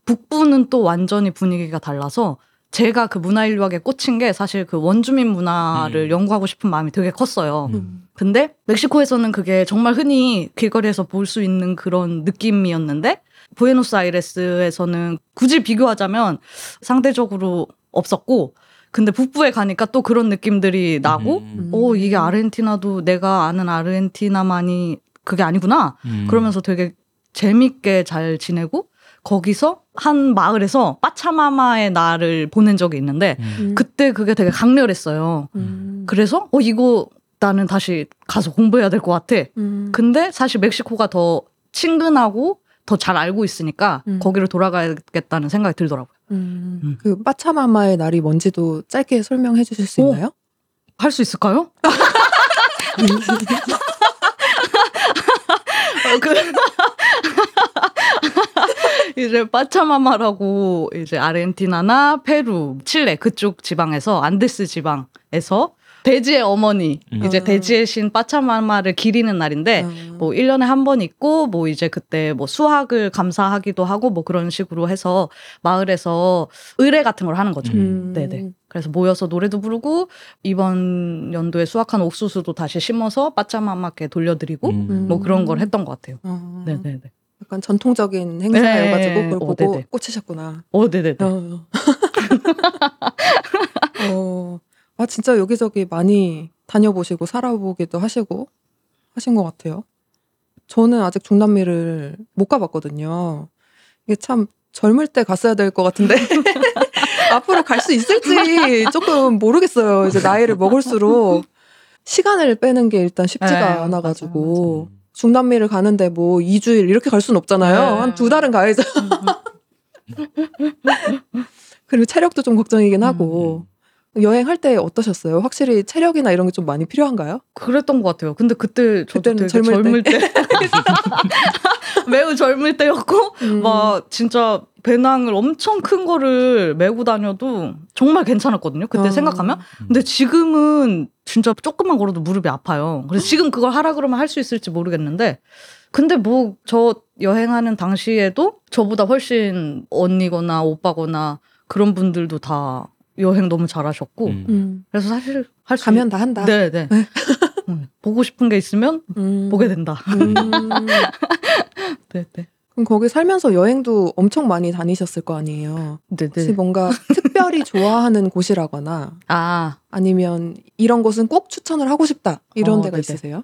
북부는 또 완전히 분위기가 달라서 제가 그 문화인류학에 꽂힌 게 사실 그 원주민 문화를 음. 연구하고 싶은 마음이 되게 컸어요. 음. 근데 멕시코에서는 그게 정말 흔히 길거리에서 볼 수 있는 그런 느낌이었는데 부에노스아이레스에서는 굳이 비교하자면 상대적으로 없었고 근데 북부에 가니까 또 그런 느낌들이 나고 음. 오 이게 아르헨티나도 내가 아는 아르헨티나만이 그게 아니구나 음. 그러면서 되게 재밌게 잘 지내고 거기서 한 마을에서 빠차마마의 날을 보낸 적이 있는데 음. 그때 그게 되게 강렬했어요. 음. 그래서 어 이거 나는 다시 가서 공부해야 될 것 같아. 음. 근데 사실 멕시코가 더 친근하고 더 잘 알고 있으니까 음. 거기로 돌아가야겠다는 생각이 들더라고요. 음. 음. 그 빠차마마의 날이 뭔지도 짧게 설명해 주실 수 오. 있나요? 할수 있을까요? <laughs> <laughs> 어, 그 이제 빠차마마라고 이제 아르헨티나나 페루, 칠레 그쪽 지방에서 안데스 지방에서 돼지의 어머니 음. 이제 아. 돼지의 신 빠차마마를 기리는 날인데 음. 뭐 1년에 한 번 있고 뭐 이제 그때 뭐 수학을 감사하기도 하고 뭐 그런 식으로 해서 마을에서 의례 같은 걸 하는 거죠. 음. 네 네. 그래서 모여서 노래도 부르고 이번 연도에 수확한 옥수수도 다시 심어서 빠짜마마께 돌려드리고 음. 뭐 그런 걸 했던 것 같아요. 어. 네네네. 약간 전통적인 행사여가지고 네. 그걸 어, 보고 네네. 꽂히셨구나. 어, 네네네. 어. <laughs> 어. 아 진짜 여기저기 많이 다녀보시고 살아보기도 하시고 하신 것 같아요. 저는 아직 중남미를 못 가봤거든요. 이게 참 젊을 때 갔어야 될 것 같은데 <laughs> 앞으로 갈 수 있을지 조금 모르겠어요. 이제 나이를 먹을수록 시간을 빼는 게 일단 쉽지가 네, 않아가지고 음. 중남미를 가는데 뭐 2주일 이렇게 갈 수는 없잖아요. 네. 한두 달은 가야죠. <laughs> 그리고 체력도 좀 걱정이긴 하고 여행할 때 어떠셨어요? 확실히 체력이나 이런 게 좀 많이 필요한가요? 그랬던 것 같아요. 근데 그때 저도 젊을 젊을, 때. <laughs> 매우 젊을 때였고 음. 막 진짜 배낭을 엄청 큰 거를 메고 다녀도 정말 괜찮았거든요. 그때 어. 생각하면. 근데 지금은 진짜 조금만 걸어도 무릎이 아파요. 그래서 지금 그걸 하라 그러면 할 수 있을지 모르겠는데. 근데 뭐 저 여행하는 당시에도 저보다 훨씬 언니거나 오빠거나 그런 분들도 다 여행 너무 잘하셨고. 음. 음. 그래서 사실 할 수. 가면 다 한다. 네, 네. <laughs> 음, 보고 싶은 게 있으면 음. 보게 된다. 음. <laughs> 네, 네. 그럼 거기 살면서 여행도 엄청 많이 다니셨을 거 아니에요. 네, 혹시 네. 뭔가 특별히 좋아하는 <laughs> 곳이라거나 아, 아니면 이런 곳은 꼭 추천을 하고 싶다 이런 어, 데가 네네. 있으세요?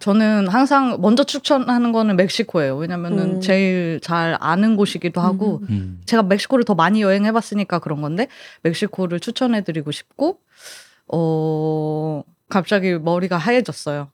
저는 항상 먼저 추천하는 거는 멕시코예요. 왜냐면은 음. 제일 잘 아는 곳이기도 하고 음. 음. 제가 멕시코를 더 많이 여행해 봤으니까 그런 건데 멕시코를 추천해 드리고 싶고 어 갑자기 머리가 하얘졌어요.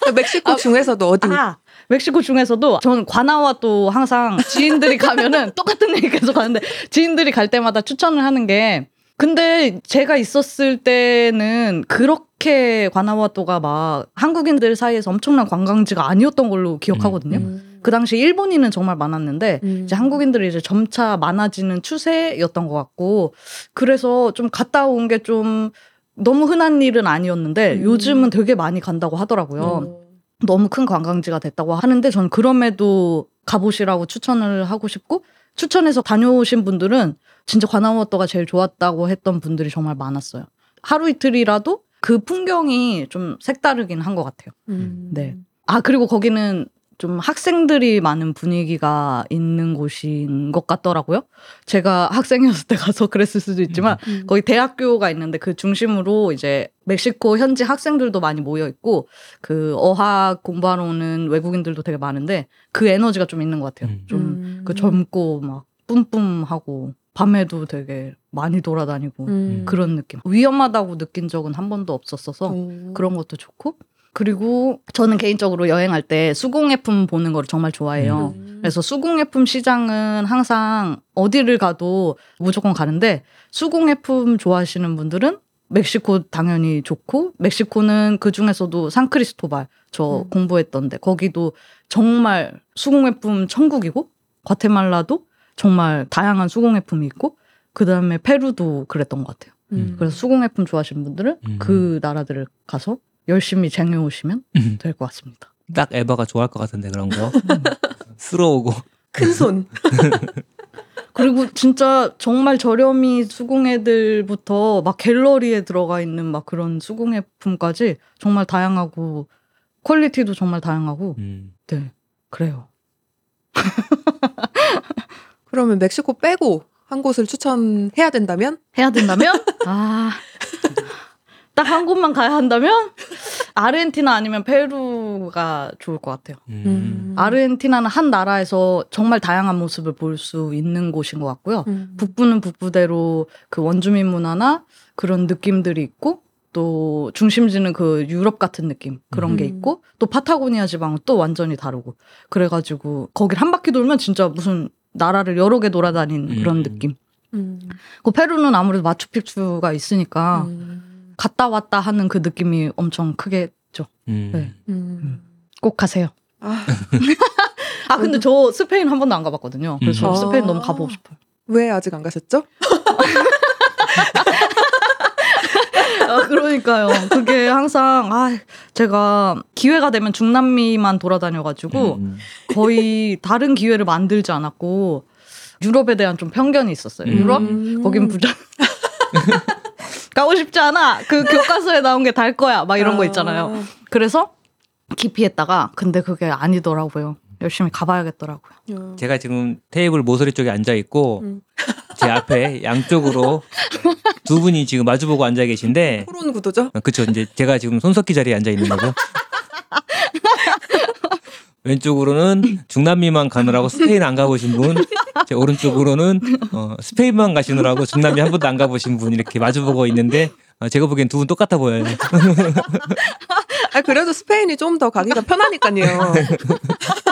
그 <laughs> 멕시코 중에서도 어디? 아, 멕시코 중에서도 저는 관아와 또 항상 지인들이 가면은 <laughs> 똑같은 얘기 계속 하는데 지인들이 갈 때마다 추천을 하는 게 근데 제가 있었을 때는 그렇게 관아와또가 막 한국인들 사이에서 엄청난 관광지가 아니었던 걸로 기억하거든요. 음. 그 당시 일본인은 정말 많았는데 음. 이제 한국인들이 이제 점차 많아지는 추세였던 것 같고 그래서 좀 갔다 온 게 좀 너무 흔한 일은 아니었는데 음. 요즘은 되게 많이 간다고 하더라고요. 어. 너무 큰 관광지가 됐다고 하는데 저는 그럼에도 가보시라고 추천을 하고 싶고 추천해서 다녀오신 분들은 진짜 관아워터가 제일 좋았다고 했던 분들이 정말 많았어요. 하루 이틀이라도 그 풍경이 좀 색다르긴 한 것 같아요. 음. 네. 아 그리고 거기는 좀 학생들이 많은 분위기가 있는 곳인 것 같더라고요. 제가 학생이었을 때 가서 <laughs> 그랬을 수도 있지만 음. 거기 대학교가 있는데 그 중심으로 이제 멕시코 현지 학생들도 많이 모여 있고 그 어학 공부하러 오는 외국인들도 되게 많은데 그 에너지가 좀 있는 것 같아요. 음. 좀 음. 그 젊고 막 뿜뿜하고 밤에도 되게 많이 돌아다니고 음. 그런 느낌. 위험하다고 느낀 적은 한 번도 없었어서 어. 그런 것도 좋고 그리고 저는 개인적으로 여행할 때 수공예품 보는 거를 정말 좋아해요. 음. 그래서 수공예품 시장은 항상 어디를 가도 무조건 가는데 수공예품 좋아하시는 분들은 멕시코 당연히 좋고 멕시코는 그 중에서도 산크리스토발 저 음. 공부했던데 거기도 정말 수공예품 천국이고 과테말라도 정말 다양한 수공예품이 있고 그 다음에 페루도 그랬던 것 같아요. 음. 그래서 수공예품 좋아하시는 분들은 음. 그 나라들을 가서 열심히 쟁여 오시면 음. 될것 같습니다. 딱 에바가 좋아할 것 같은데 그런 거 쓸어오고 큰 손. <laughs> 그리고 진짜 정말 저렴이 수공예들부터 막 갤러리에 들어가 있는 막 그런 수공예품까지 정말 다양하고 퀄리티도 정말 다양하고 음. 네 그래요. <laughs> 그러면 멕시코 빼고 한 곳을 추천해야 된다면? 해야 된다면 <laughs> 아. 딱 한 곳만 가야 한다면 아르헨티나 아니면 페루가 좋을 것 같아요. 음. 아르헨티나는 한 나라에서 정말 다양한 모습을 볼 수 있는 곳인 것 같고요. 음. 북부는 북부대로 그 원주민 문화나 그런 느낌들이 있고 또 중심지는 그 유럽 같은 느낌 그런 게 음. 있고 또 파타고니아 지방은 또 완전히 다르고 그래가지고 거길 한 바퀴 돌면 진짜 무슨 나라를 여러 개 돌아다닌 그런 음. 느낌. 음. 그 페루는 아무래도 마추픽추가 있으니까 음. 갔다 왔다 하는 그 느낌이 엄청 크겠죠. 음. 네. 음. 꼭 가세요. 아, <laughs> 아 근데 저 스페인 한 번도 안 가봤거든요. 그래서 음. 저 스페인 아. 너무 가보고 싶어요. 왜 아직 안 가셨죠? <laughs> 아, 그러니까요. 그게 항상 아 제가 기회가 되면 중남미만 돌아다녀가지고 음. 거의 다른 기회를 만들지 않았고 유럽에 대한 좀 편견이 있었어요. 음. 유럽 음. 거긴 부자. <laughs> 가고 싶지 않아. 그 교과서에 나온 게 달 거야. 막 이런 거 있잖아요. 그래서 기피했다가 근데 그게 아니더라고요. 열심히 가봐야겠더라고요. 아. 제가 지금 테이블 모서리 쪽에 앉아 있고 음. 제 앞에 양쪽으로 두 분이 지금 마주보고 앉아 계신데 토론 구도죠? 어, 그쵸 이제 제가 지금 손석희 자리에 앉아 있는 거죠. 왼쪽으로는 중남미만 가느라고 스페인 안 가보신 분, 제 오른쪽으로는 어, 스페인만 가시느라고 중남미 한 번도 안 가보신 분 이렇게 마주보고 있는데 어, 제가 보기엔 두 분 똑같아 보여요. 아 그래도 스페인이 좀 더 가기가 편하니까요. <laughs>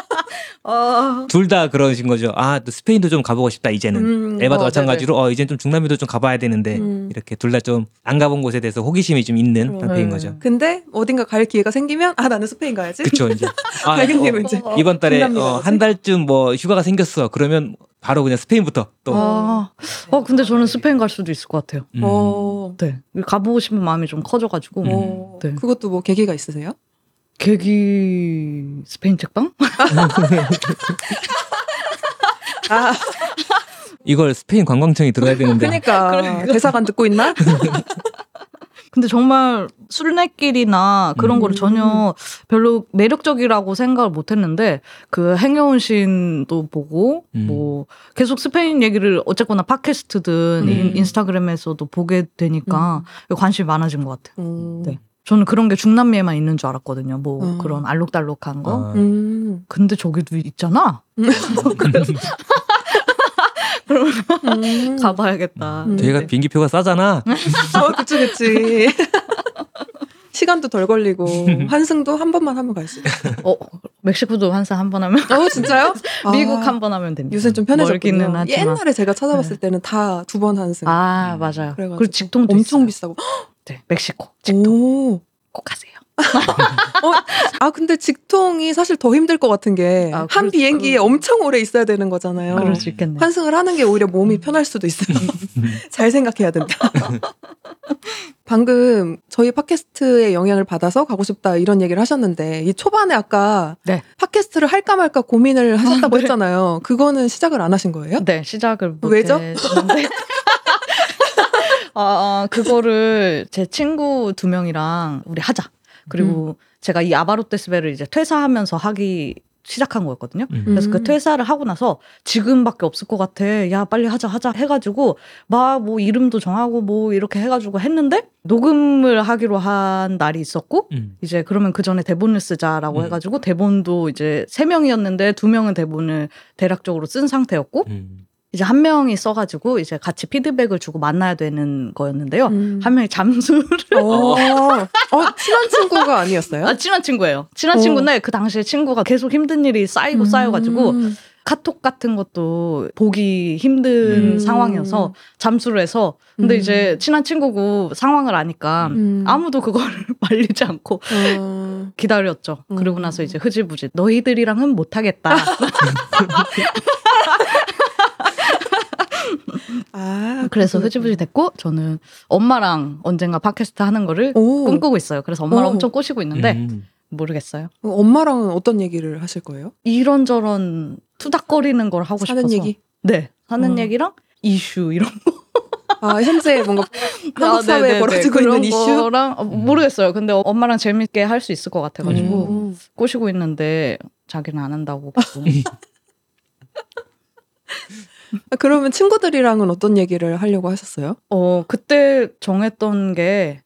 아, 둘다 그러신 거죠. 아, 또 스페인도 좀 가보고 싶다 이제는. 음, 에바도 어, 마찬가지로 어 이젠 좀 중남미도 좀 가봐야 되는데 음. 이렇게 둘 다 좀 안 가본 곳에 대해서 호기심이 좀 있는 어, 상태인 네. 거죠. 근데 어딘가 갈 기회가 생기면 아 나는 스페인 가야지. 그쵸 이제 <laughs> 아, 어, 이제 이번 달에 어. 한 달쯤 뭐 휴가가 생겼어. 그러면 바로 그냥 스페인부터 또. 아, 어, 근데 저는 스페인 갈 수도 있을 것 같아요. 음. 어. 네. 가보고 싶은 마음이 좀 커져가지고. 어. 네. 그것도 뭐 계기가 있으세요? 계기 스페인 책방? <laughs> 아 이걸 스페인 관광청이 들어야 되는데 그러니까 그러니까. 대사관 듣고 있나? <laughs> 근데 정말 술래길이나 그런 음. 거를 전혀 별로 매력적이라고 생각을 못 했는데 그 행여운 신도 보고 음. 뭐 계속 스페인 얘기를 어쨌거나 팟캐스트든 음. 인- 인스타그램에서도 보게 되니까 관심이 많아진 것 같아요. 음. 네. 저는 그런 게 중남미에만 있는 줄 알았거든요. 뭐 음. 그런 알록달록한 거. 아, 음. 근데 저기도 있잖아. 음. <laughs> 가봐야겠다. 음. 저희가 네. 비행기표가 싸잖아. <laughs> 어, 그치 그치. <laughs> 시간도 덜 걸리고 환승도 한 번만 하면 갈 수 있어요. 어, 멕시코도 환승 한 번 하면 어 진짜요? 미국 아, 한번 하면 됩니다. 요새 좀 편해졌군요. 멀기는 하지만. 옛날에 제가 찾아봤을 때는 다 두 번 환승. 아 맞아요. 그래가지고 그리고 직통도 엄청 있어요. 비싸고. 네, 멕시코 직통 오. 꼭 가세요. <laughs> 아 근데 직통이 사실 더 힘들 것 같은 게 아, 한 그럴- 비행기에 엄청 오래 있어야 되는 거잖아요. 그럴 수 있겠네. 환승을 하는 게 오히려 몸이 편할 수도 있어요. <laughs> 잘 생각해야 된다. <laughs> 방금 저희 팟캐스트의 영향을 받아서 가고 싶다 이런 얘기를 하셨는데 이 초반에 아까 네. 팟캐스트를 할까 말까 고민을 하셨다고 네. 했잖아요. 그거는 시작을 안 하신 거예요? 네, 시작을 왜죠? 아, 아, 그거를 <laughs> 제 친구 두 명이랑 우리 하자. 그리고 제가 이 아바로테스베를 이제 퇴사하면서 하기 시작한 거였거든요. 음. 그래서 그 음. 퇴사를 하고 나서 지금밖에 없을 것 같아. 야, 빨리 하자, 하자 해가지고 막 뭐 이름도 정하고 뭐 이렇게 해가지고 했는데 녹음을 하기로 한 날이 있었고 음. 이제 그러면 그 전에 대본을 쓰자라고 음. 해가지고 대본도 이제 세 명이었는데 두 명은 대본을 대략적으로 쓴 상태였고 음. 이제 한 명이 써가지고 이제 같이 피드백을 주고 만나야 되는 거였는데요. 음. 한 명이 잠수를 어, <laughs> 어, 친한 친구가 아니었어요? 아 친한 친구예요. 친한 어. 친구인데 그 당시에 친구가 계속 힘든 일이 쌓이고 쌓여가지고 음. 카톡 같은 것도 보기 힘든 음. 상황이어서 잠수를 해서 근데 음. 이제 친한 친구고 상황을 아니까 음. 아무도 그거를 <laughs> 말리지 않고 어. 기다렸죠. 음. 그러고 나서 이제 흐지부지 너희들이랑은 못하겠다. <laughs> 아, 그래서. 흐지부지 됐고 저는 엄마랑 언젠가 팟캐스트 하는 거를 오. 꿈꾸고 있어요. 그래서 엄마랑 오. 엄청 꼬시고 있는데 음. 모르겠어요. 어, 엄마랑은 어떤 얘기를 하실 거예요? 이런저런 투닥거리는 걸 하고 사는 싶어서 얘기? 네 사는 음. 얘기랑 이슈 이런 거 아, 현재 뭔가 <laughs> 한국 아, 사회에 네네네. 벌어지고 있는 그런 이슈? 거랑 어, 모르겠어요. 근데 엄마랑 재밌게 할 수 있을 것 같아가지고 음. 꼬시고 있는데 자기는 안 한다고. <laughs> 아, 그러면 친구들이랑은 어떤 얘기를 하려고 하셨어요? 어 그때 정했던 게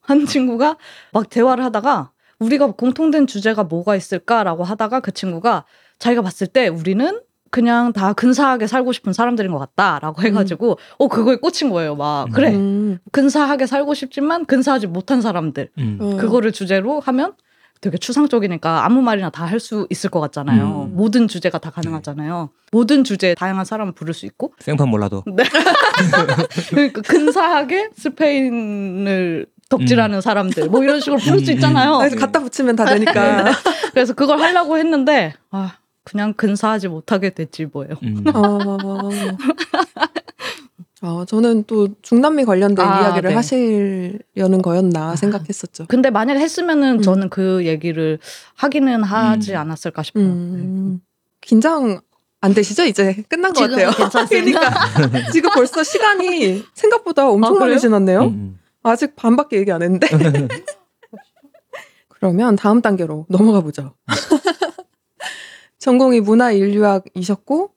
한 친구가 막 대화를 하다가 우리가 공통된 주제가 뭐가 있을까라고 하다가 그 친구가 자기가 봤을 때 우리는 그냥 다 근사하게 살고 싶은 사람들인 것 같다라고 해가지고 어 그거에 꽂힌 거예요 막 그래 음. 근사하게 살고 싶지만 근사하지 못한 사람들 음. 어. 그거를 주제로 하면 되게 추상적이니까 아무 말이나 다 할 수 있을 것 같잖아요. 음. 모든 주제가 다 가능하잖아요. 모든 주제에 다양한 사람을 부를 수 있고 생판 몰라도. 네. <laughs> 그러니까 근사하게 스페인을 덕질하는 사람들 뭐 이런 식으로 부를 수 음, 있잖아요. 아, 그래서 갖다 붙이면 다 되니까. 그래서 그걸 하려고 했는데 아 그냥 근사하지 못하게 됐지 뭐예요. 음. 어. 어, 저는 또 중남미 관련된 아, 이야기를 네. 하시려는 거였나 생각했었죠. 근데 만약 했으면은 음. 저는 그 얘기를 하기는 하지 음. 않았을까 싶어요. 음. 긴장 안 되시죠? 이제 끝난 것 같아요. 괜찮습니다. 그러니까 <laughs> 지금 벌써 시간이 생각보다 엄청 아, 그래요? 많이 지났네요. 음. 아직 반밖에 얘기 안 했는데. <laughs> 그러면 다음 단계로 넘어가 보죠. <laughs> 전공이 문화 인류학이셨고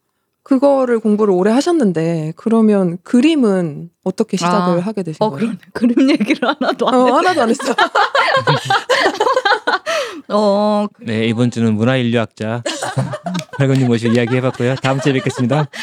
그거를 공부를 오래 하셨는데 그러면 그림은 어떻게 시작을 아, 하게 되신 어 거예요? 그러네. 그림 얘기를 하나도 안 어, 해. 하나도 안 했어. <laughs> 어 네 이번 주는 문화인류학자 <laughs> 발건님 모시고 이야기해봤고요. 다음 주에 뵙겠습니다. <laughs>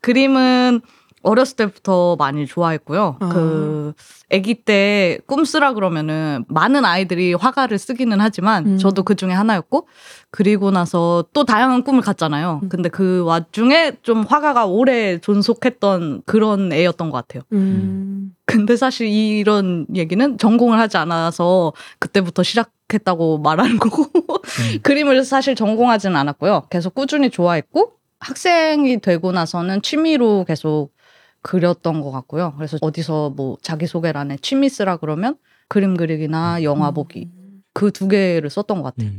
그림은 어렸을 때부터 많이 좋아했고요. 아. 그 아기 때 꿈쓰라 그러면은 많은 아이들이 화가를 쓰기는 하지만 음. 저도 그 중에 하나였고 그리고 나서 또 다양한 꿈을 갔잖아요. 음. 근데 그 와중에 좀 화가가 오래 존속했던 그런 애였던 것 같아요. 음. 근데 사실 이런 얘기는 전공을 하지 않아서 그때부터 시작했다고 말하는 거고 음. <laughs> 그림을 사실 전공하지는 않았고요. 계속 꾸준히 좋아했고 학생이 되고 나서는 취미로 계속 그렸던 것 같고요. 그래서 어디서 뭐 자기소개란에 취미 쓰라 그러면 그림 그리기나 영화 보기 그 두 개를 썼던 것 같아요.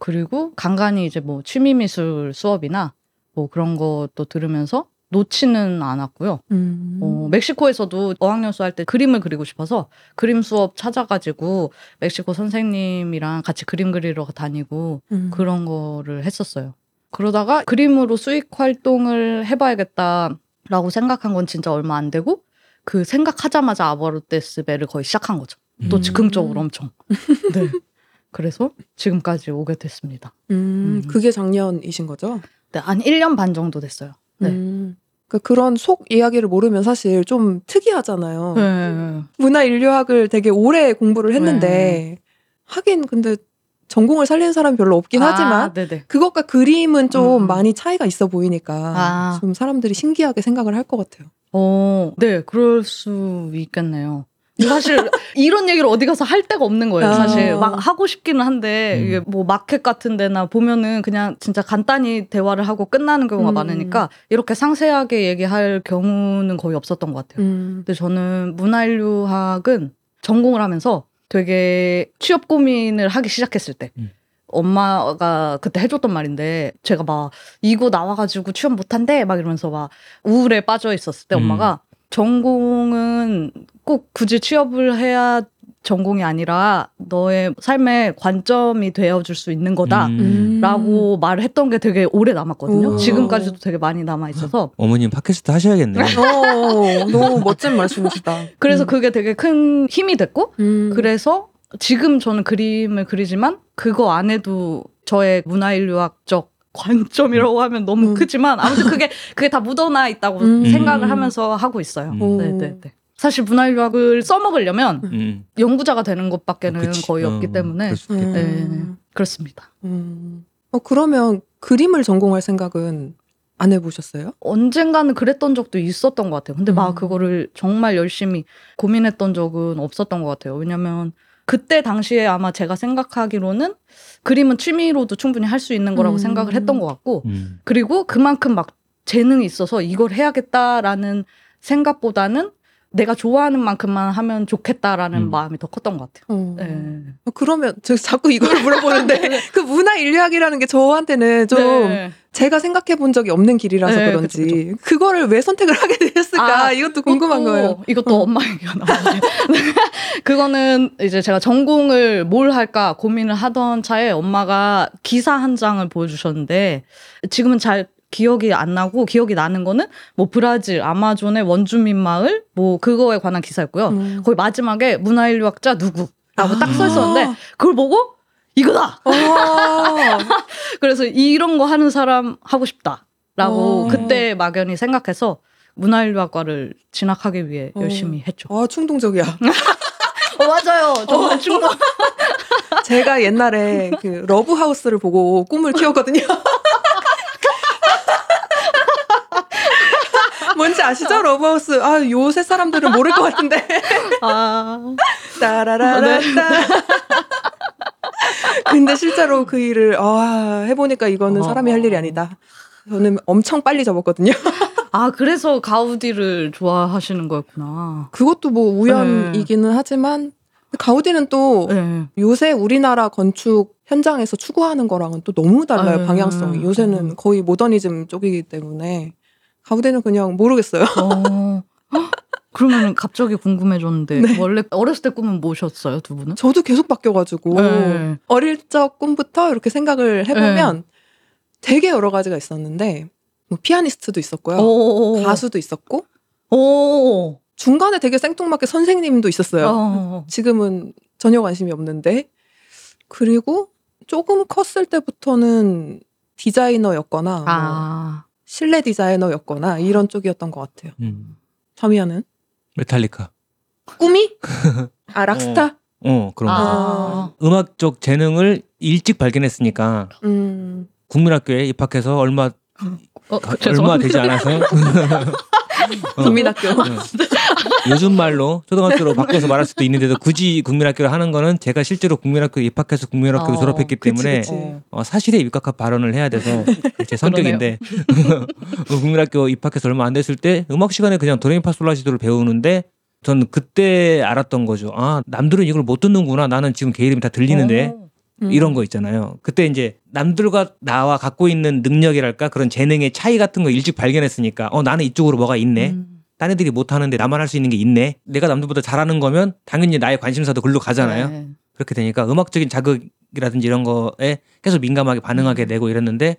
음. 그리고 간간히 이제 뭐 취미 미술 수업이나 뭐 그런 것도 들으면서 놓지는 않았고요. 음. 어, 멕시코에서도 어학연수 할 때 그림을 그리고 싶어서 그림 수업 찾아가지고 멕시코 선생님이랑 같이 그림 그리러 다니고 음. 그런 거를 했었어요. 그러다가 그림으로 수익 활동을 해봐야겠다라고 생각한 건 진짜 얼마 안 되고 그 생각하자마자 아바로테스베를 거의 시작한 거죠. 또 음. 즉흥적으로 엄청. 네. <laughs> 그래서 지금까지 오게 됐습니다. 음. 음. 그게 작년이신 거죠? 네, 한 1년 반 정도 됐어요. 네. 음. 그 그런 속 이야기를 모르면 사실 좀 특이하잖아요. 네. 문화 인류학을 되게 오래 공부를 했는데 네. 하긴 근데 전공을 살리는 사람이 별로 없긴 아, 하지만 네네. 그것과 그림은 좀 음. 많이 차이가 있어 보이니까 아. 좀 사람들이 신기하게 생각을 할 것 같아요. 어, 네, 그럴 수 있겠네요. 사실 이런 얘기를 어디 가서 할 데가 없는 거예요. 아. 사실 막 하고 싶기는 한데 음. 이게 뭐 마켓 같은 데나 보면은 그냥 진짜 간단히 대화를 하고 끝나는 경우가 음. 많으니까 이렇게 상세하게 얘기할 경우는 거의 없었던 것 같아요. 음. 근데 저는 문화인류학은 전공을 하면서 되게 취업 고민을 하기 시작했을 때 음. 엄마가 그때 해줬던 말인데 제가 막 이고 나와가지고 취업 못한대 막 이러면서 막 우울에 빠져 있었을 때 음. 엄마가 전공은 꼭 굳이 취업을 해야 전공이 아니라 너의 삶의 관점이 되어줄 수 있는 거다. 음. 라고 말을 했던 게 되게 오래 남았거든요. 오. 지금까지도 되게 많이 남아 있어서 어머님 팟캐스트 하셔야겠네요. 어, 너무 멋진 말씀이시다. 그래서 음. 그게 되게 큰 힘이 됐고 음. 그래서 지금 저는 그림을 그리지만 그거 안에도 저의 문화인류학적 관점이라고 하면 너무 음. 크지만 아무튼 그게 그게 다 묻어나 있다고 음. 생각을 하면서 하고 있어요. 음. 오. 네네 네. 사실 문화인류학을 써먹으려면 음. 연구자가 되는 것밖에는 그치. 거의 없기 어, 때문에 있겠다. 네, 음. 그렇습니다. 음. 어, 그러면 그림을 전공할 생각은 안 해보셨어요? 언젠가는 그랬던 적도 있었던 것 같아요. 근데 음. 막 그거를 정말 열심히 고민했던 적은 없었던 것 같아요. 왜냐면 그때 당시에 아마 제가 생각하기로는 그림은 취미로도 충분히 할 수 있는 거라고 음. 생각을 했던 것 같고 음. 그리고 그만큼 막 재능이 있어서 이걸 해야겠다라는 생각보다는 내가 좋아하는 만큼만 하면 좋겠다라는 음. 마음이 더 컸던 것 같아요. 어. 네. 어, 그러면 제가 자꾸 이걸 물어보는데 <laughs> <laughs> 그 문화 인류학이라는 게 저한테는 좀 네. 제가 생각해 본 적이 없는 길이라서 네, 그런지 그쵸, 그거를 왜 선택을 하게 되셨을까 아, 이것도 궁금한 이것도- 거예요. 이것도 어. 엄마 얘기가 나오네. <laughs> 그거는 이제 제가 전공을 뭘 할까 고민을 하던 차에 엄마가 기사 한 장을 보여주셨는데 지금은 잘 기억이 안 나고 기억이 나는 거는 뭐 브라질 아마존의 원주민 마을 뭐 그거에 관한 기사였고요. 음. 거기 마지막에 문화인류학자 누구라고 딱 아. 써 있었는데 그걸 보고 이거다. 어. <laughs> 그래서 이런 거 하는 사람 하고 싶다라고 어. 그때 막연히 생각해서 문화인류학과를 진학하기 위해 어. 열심히 했죠. 아 충동적이야. <laughs> 어, 맞아요. 정말 충분. <laughs> 제가 옛날에 그 러브 하우스를 보고 꿈을 키웠거든요. 뭔지 아시죠? 러브 하우스. 아, 요새 사람들은 모를 것 같은데. <laughs> 아, 따라라라따. 근데 실제로 그 일을 아, 해보니까 이거는 어. 사람이 할 일이 아니다. 저는 엄청 빨리 접었거든요. <laughs> 아 그래서 가우디를 좋아하시는 거였구나. 그것도 뭐 우연이기는 하지만 가우디는 또 네. 요새 우리나라 건축 현장에서 추구하는 거랑은 또 너무 달라요 아, 방향성이 요새는 음. 거의 모더니즘 쪽이기 때문에 가우디는 그냥 모르겠어요 어. <laughs> 헉, 그러면 갑자기 궁금해졌는데 네. 원래 어렸을 때 꿈은 뭐셨어요 두 분은? 저도 계속 바뀌어가지고 네. 어릴 적 꿈부터 이렇게 생각을 해보면 되게 여러 가지가 있었는데 뭐 피아니스트도 있었고요 오. 가수도 있었고 오. 중간에 되게 생뚱맞게 선생님도 있었어요 어. 지금은 전혀 관심이 없는데 그리고 조금 컸을 때부터는 디자이너였거나 뭐 아. 실내 디자이너였거나 이런 쪽이었던 것 같아요. 음. 자미야는 메탈리카. 꿈이? <laughs> 아 락스타? 어 그런 거. 아. 음악적 재능을 일찍 발견했으니까 음. 국민학교에 입학해서 얼마 어, 가-. 얼마 되지 않아서 어, <laughs> 국민학교. 어. 요즘 말로 초등학교로 바꿔서 말할 수도 있는데도 굳이 국민학교를 하는 거는 제가 실제로 국민학교에 입학해서 국민학교를 어, 졸업했기 그치, 때문에 그치. 어. 어, 사실에 입각한 발언을 해야 돼서 <laughs> 제 성격인데 <laughs> 어, 국민학교 입학해서 얼마 안 됐을 때 음악 시간에 그냥 도레미파솔라시도를 배우는데 저는 그때 알았던 거죠. 아 남들은 이걸 못 듣는구나. 나는 지금 개 이름이 다 들리는데 어. 음. 이런 거 있잖아요. 그때 이제 남들과 나와 갖고 있는 능력이랄까 그런 재능의 차이 같은 거 일찍 발견했으니까 어 나는 이쪽으로 뭐가 있네. 음. 딴 애들이 못 하는데 나만 할 수 있는 게 있네. 내가 남들보다 잘하는 거면 당연히 나의 관심사도 글로 가잖아요. 네. 그렇게 되니까 음악적인 자극이라든지 이런 거에 계속 민감하게 반응하게 음. 되고 이랬는데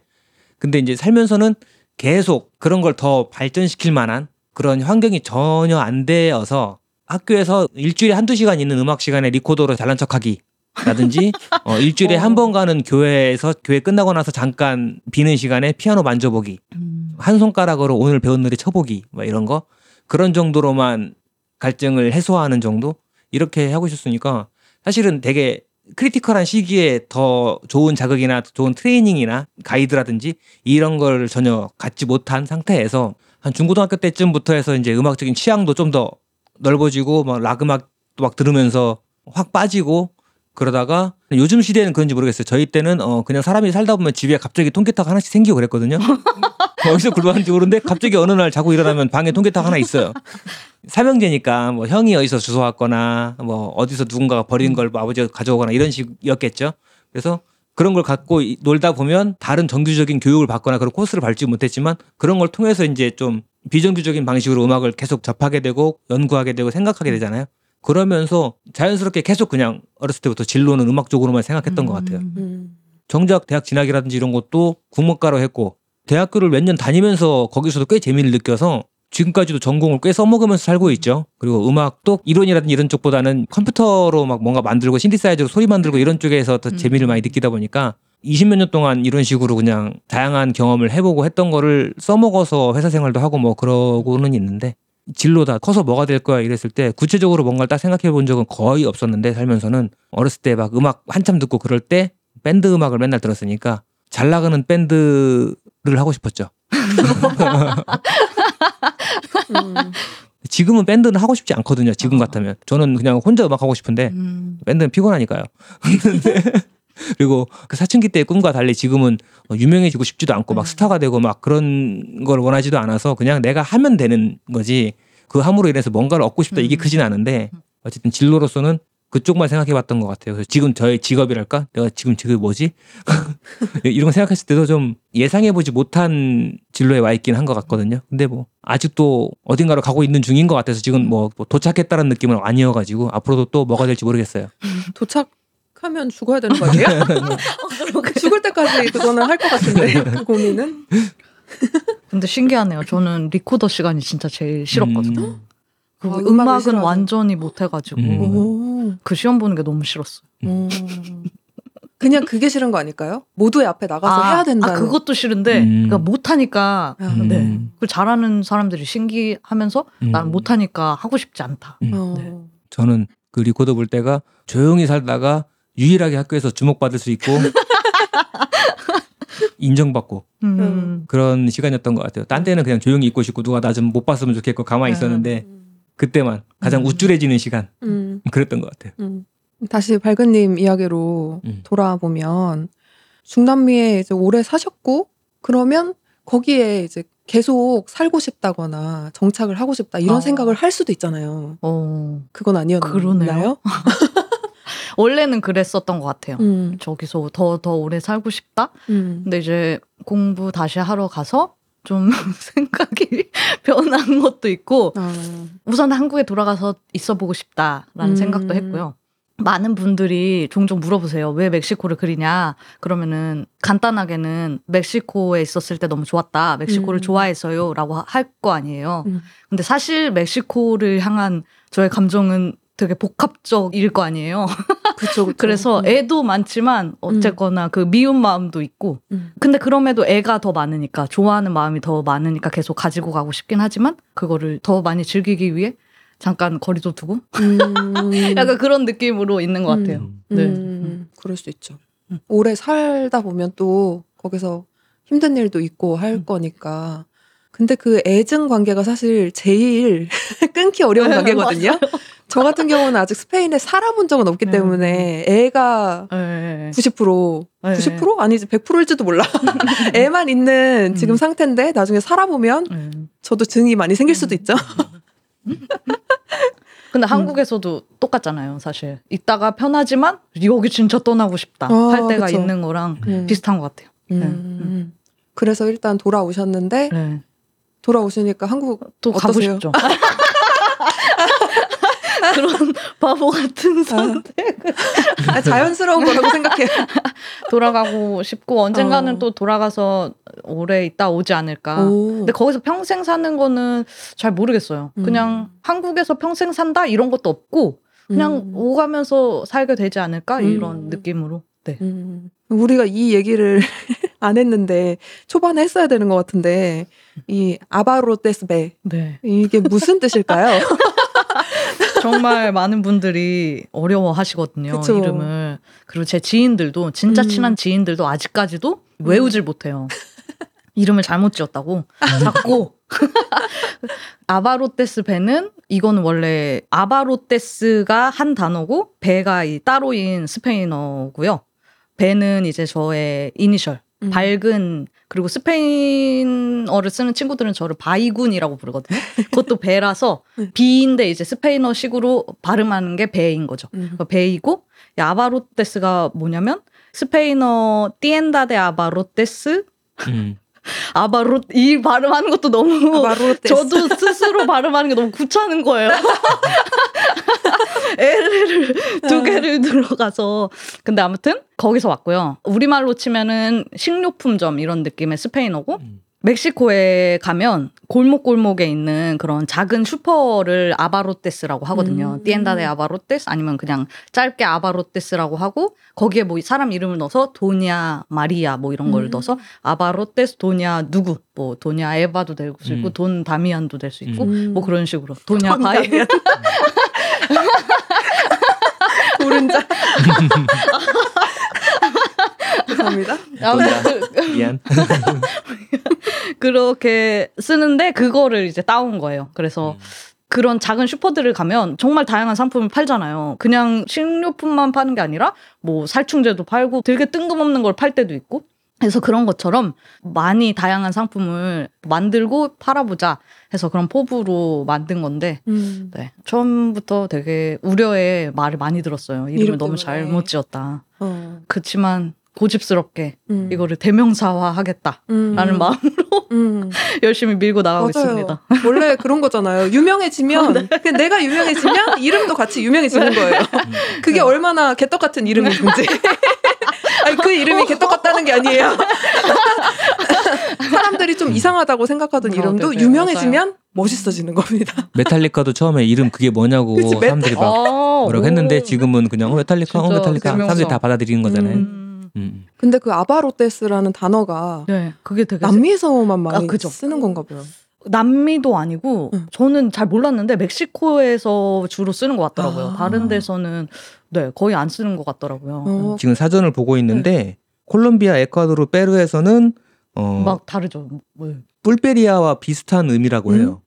근데 이제 살면서는 계속 그런 걸 더 발전시킬 만한 그런 환경이 전혀 안 되어서 학교에서 일주일에 한두 시간 있는 음악 시간에 리코더로 잘난 척하기 라든지 어, 일주일에 어. 한번 가는 교회에서 교회 끝나고 나서 잠깐 비는 시간에 피아노 만져보기 음. 한 손가락으로 오늘 배운 노래 쳐보기 뭐 이런 거 그런 정도로만 갈증을 해소하는 정도 이렇게 하고 있었으니까 사실은 되게 critical한 시기에 더 좋은 자극이나 좋은 트레이닝이나 가이드라든지 이런 걸 전혀 갖지 못한 상태에서 한 중고등학교 때쯤부터 해서 이제 음악적인 취향도 좀 더 넓어지고 막 락 음악도 막 들으면서 확 빠지고 그러다가 요즘 시대는 그런지 모르겠어요. 저희 때는 어 그냥 사람이 살다 보면 집에 갑자기 통기타가 하나씩 생기고 그랬거든요. <laughs> 어디서 굴러가는지 모르는데 갑자기 어느 날 자고 일어나면 방에 통기타가 하나 있어요. 삼형제니까 뭐 형이 어디서 주워왔거나 뭐 어디서 누군가가 버린 걸 뭐 아버지가 가져오거나 이런 식이었겠죠. 그래서 그런 걸 갖고 이- 놀다 보면 다른 정규적인 교육을 받거나 그런 코스를 밟지 못했지만 그런 걸 통해서 이제 좀 비정규적인 방식으로 음악을 계속 접하게 되고 연구하게 되고 생각하게 되잖아요. 그러면서 자연스럽게 계속 그냥 어렸을 때부터 진로는 음악 쪽으로만 생각했던 것 같아요. 음. 정작 대학 진학이라든지 이런 것도 국문과로 했고 대학교를 몇 년 다니면서 거기서도 꽤 재미를 느껴서 지금까지도 전공을 꽤 써먹으면서 살고 있죠. 그리고 음악도 이론이라든지 이런 쪽보다는 컴퓨터로 막 뭔가 만들고 신디사이저로 소리 만들고 이런 쪽에서 더 음. 재미를 많이 느끼다 보니까 20몇 년 동안 이런 식으로 그냥 다양한 경험을 해보고 했던 거를 써먹어서 회사 생활도 하고 뭐 그러고는 있는데 진로다 커서 뭐가 될 거야 이랬을 때 구체적으로 뭔가를 딱 생각해 본 적은 거의 없었는데 살면서는 어렸을 때 막 음악 한참 듣고 그럴 때 밴드 음악을 맨날 들었으니까 잘 나가는 밴드를 하고 싶었죠. 음. <laughs> 지금은 밴드는 하고 싶지 않거든요. 지금 같으면 저는 그냥 혼자 음악 하고 싶은데 음. 밴드는 피곤하니까요. <laughs> 그리고 그 사춘기 때의 꿈과 달리 지금은 어, 유명해지고 싶지도 않고 막 음. 스타가 되고 막 그런 걸 원하지도 않아서 그냥 내가 하면 되는 거지 그 함으로 인해서 뭔가를 얻고 싶다 이게 음. 크진 않은데 어쨌든 진로로서는 그쪽만 생각해봤던 것 같아요. 그래서 지금 저의 직업이랄까? 내가 지금 직업이 뭐지? <laughs> 이런 거 생각했을 때도 좀 예상해보지 못한 진로에 와 있긴 한 것 같거든요. 근데 뭐 아직도 어딘가로 가고 있는 중인 것 같아서 지금 뭐, 뭐 도착했다는 느낌은 아니어가지고 앞으로도 또 뭐가 될지 모르겠어요. <laughs> 도착 하면 죽어야 되는 거 아니에요? <laughs> 죽을 때까지 그거는 할 것 같은데 그 고민은. 근데 신기하네요. 저는 리코더 시간이 진짜 제일 싫었거든요. 음. 그 아, 음악은 싫어하는. 완전히 못 해가지고 음. 오. 그 시험 보는 게 너무 싫었어요. 음. 그냥 그게 싫은 거 아닐까요? 모두의 앞에 나가서 해야 된다는. 아, 그것도 싫은데 음. 그러니까 못하니까 아, 음. 네. 그걸 잘하는 사람들이 신기하면서 음. 나는 못하니까 하고 싶지 않다. 음. 어. 네. 저는 그 리코더 볼 때가 조용히 살다가 유일하게 학교에서 주목받을 수 있고 <laughs> 인정받고 음. 음. 그런 시간이었던 것 같아요. 딴 때는 그냥 조용히 있고 싶고 누가 나 좀 못 봤으면 좋겠고 가만히 네. 있었는데 그때만 가장 음. 우쭐해지는 시간 음. 그랬던 것 같아요. 음. 다시 밝은님 이야기로 음. 돌아보면 중남미에 이제 오래 사셨고 그러면 거기에 이제 계속 살고 싶다거나 정착을 하고 싶다 이런 아. 생각을 할 수도 있잖아요. 어. 그건 아니었나요? <laughs> 원래는 그랬었던 것 같아요. 음, 저기서 더 더 오래 살고 싶다. 음. 근데 이제 공부 다시 하러 가서 좀 <laughs> 생각이 변한 것도 있고 아, 우선 한국에 돌아가서 있어 보고 싶다라는 음. 생각도 했고요. 많은 분들이 종종 물어보세요. 왜 멕시코를 그리냐? 그러면은 간단하게는 멕시코에 있었을 때 너무 좋았다. 멕시코를 음. 좋아해서요. 라고 할 거 아니에요. 음. 근데 사실 멕시코를 향한 저의 감정은 되게 복합적일 거 아니에요. <laughs> 그쵸, 그쵸. 그래서 음. 애도 많지만 어쨌거나 그 미운 마음도 있고 음. 근데 그럼에도 애가 더 많으니까 좋아하는 마음이 더 많으니까 계속 가지고 가고 싶긴 하지만 그거를 더 많이 즐기기 위해 잠깐 거리도 두고 음. <laughs> 약간 그런 느낌으로 있는 것 같아요. 음. 네. 음, 그럴 수 있죠. 음. 오래 살다 보면 또 거기서 힘든 일도 있고 할 음. 거니까. 근데 그 애증 관계가 사실 제일 <laughs> 끊기 어려운 네, 관계거든요. 저 같은 경우는 아직 스페인에 살아본 적은 없기 네. 때문에 애가 네. 90% 네. 90% 아니지 100%일지도 몰라. <laughs> 애만 있는 지금 음. 상태인데 나중에 살아보면 네. 저도 증이 많이 생길 수도 음. 있죠. <laughs> 근데 한국에서도 똑같잖아요, 사실. 있다가 편하지만 여기 진짜 떠나고 싶다 아, 할 때가 그쵸. 있는 거랑 음. 비슷한 것 같아요. 음. 그래서 일단 돌아오셨는데 네. 돌아오시니까 한국 또 가고 어떠세요? 싶죠. <laughs> 그런 바보 같은 선택. 아, 자연스러운 거라고 생각해요. <laughs> 돌아가고 싶고 언젠가는 어. 또 돌아가서 오래 있다 오지 않을까. 오. 근데 거기서 평생 사는 거는 잘 모르겠어요. 음. 그냥 한국에서 평생 산다 이런 것도 없고 그냥 음. 오가면서 살게 되지 않을까 음. 이런 느낌으로. 네. 음. 우리가 이 얘기를 <laughs> 안 했는데 초반에 했어야 되는 것 같은데 이 아바로테스베 네. 이게 무슨 뜻일까요? <laughs> 정말 많은 분들이 어려워하시거든요. 그쵸. 이름을. 그리고 제 지인들도 진짜 음. 친한 지인들도 아직까지도 외우질 못해요. 이름을 잘못 지었다고 자꾸 <laughs> 아바로테스 배는 이거는 원래 아바로테스가 한 단어고 배가 이 따로인 스페인어고요. B는 이제 저의 이니셜 음. 밝은 그리고 스페인어를 쓰는 친구들은 저를 바이군이라고 부르거든요. 그것도 B라서 음. <laughs> B인데 이제 스페인어식으로 발음하는 게 B인 거죠. 음. 그러니까 B이고 이 abarrotes가 뭐냐면 스페인어 tienda de abarrotes 음. abarro- 이 발음하는 것도 너무 abarrotes. 저도 스스로 발음하는 게 너무 귀찮은 거예요. <laughs> R을 두 개를 들어가서 근데 아무튼 거기서 왔고요. 우리말로 치면은 식료품점 이런 느낌의 스페인어고 음. 멕시코에 가면 골목골목에 있는 그런 작은 슈퍼를 abarrotes라고 하거든요. 음. tienda de abarrotes 아니면 그냥 짧게 abarrotes라고 하고 거기에 뭐 사람 이름을 넣어서 doña María 뭐 이런 걸 음. 넣어서 abarrotes doña 누구 뭐 doña Eva도 될 수 있고 음. don Damián도 될 수 있고 음. 뭐 그런 식으로 doña don 바이. 오른자. <laughs> <laughs> <laughs> 죄송합니다. <laughs> 아무튼 그- 미안. <laughs> 그렇게 쓰는데 그거를 이제 따온 거예요. 그래서 그런 작은 슈퍼들을 가면 정말 다양한 상품을 팔잖아요. 그냥 식료품만 파는 게 아니라 뭐 살충제도 팔고 되게 뜬금없는 걸 팔 때도 있고. 그래서 그런 것처럼 많이 다양한 상품을 만들고 팔아보자 해서 그런 포부로 만든 건데 음. 네. 처음부터 되게 우려의 말을 많이 들었어요. 이름을 이름 너무. 잘못 지었다. 어. 그치만 고집스럽게 음. 이거를 대명사화 하겠다라는 음. 마음 음. <laughs> 열심히 밀고 나가고 맞아요. 있습니다. 원래 그런 거잖아요. 유명해지면 <laughs> 그냥 내가 유명해지면 이름도 같이 유명해지는 거예요. 그게 네. 얼마나 개떡 같은 이름인지. <laughs> 아니 그 이름이 개떡 같다는 게 아니에요. 사람들이 좀 이상하다고 생각하던 어, 이름도 네, 네, 유명해지면 멋있어지는 겁니다. 메탈리카도 처음에 이름 그게 뭐냐고 그치, 메탈- 사람들이 막 아, 뭐라고 오. 했는데 지금은 그냥 어, 메탈리카, 어, 메탈리카 대명사. 사람들이 다 받아들이는 거잖아요. 음. 음. 근데 그 아바로테스라는 단어가 네, 그게 되게 남미에서만 많이 아, 그죠. 쓰는 건가 봐요. 남미도 아니고 응. 저는 잘 몰랐는데 멕시코에서 주로 쓰는 것 같더라고요. 아. 다른 데서는 네 거의 안 쓰는 것 같더라고요. 어, 지금 사전을 보고 있는데 콜롬비아, 에콰도르, 페루에서는 어, 막 다르죠. 뭐. 뿔베리아와 비슷한 의미라고 해요.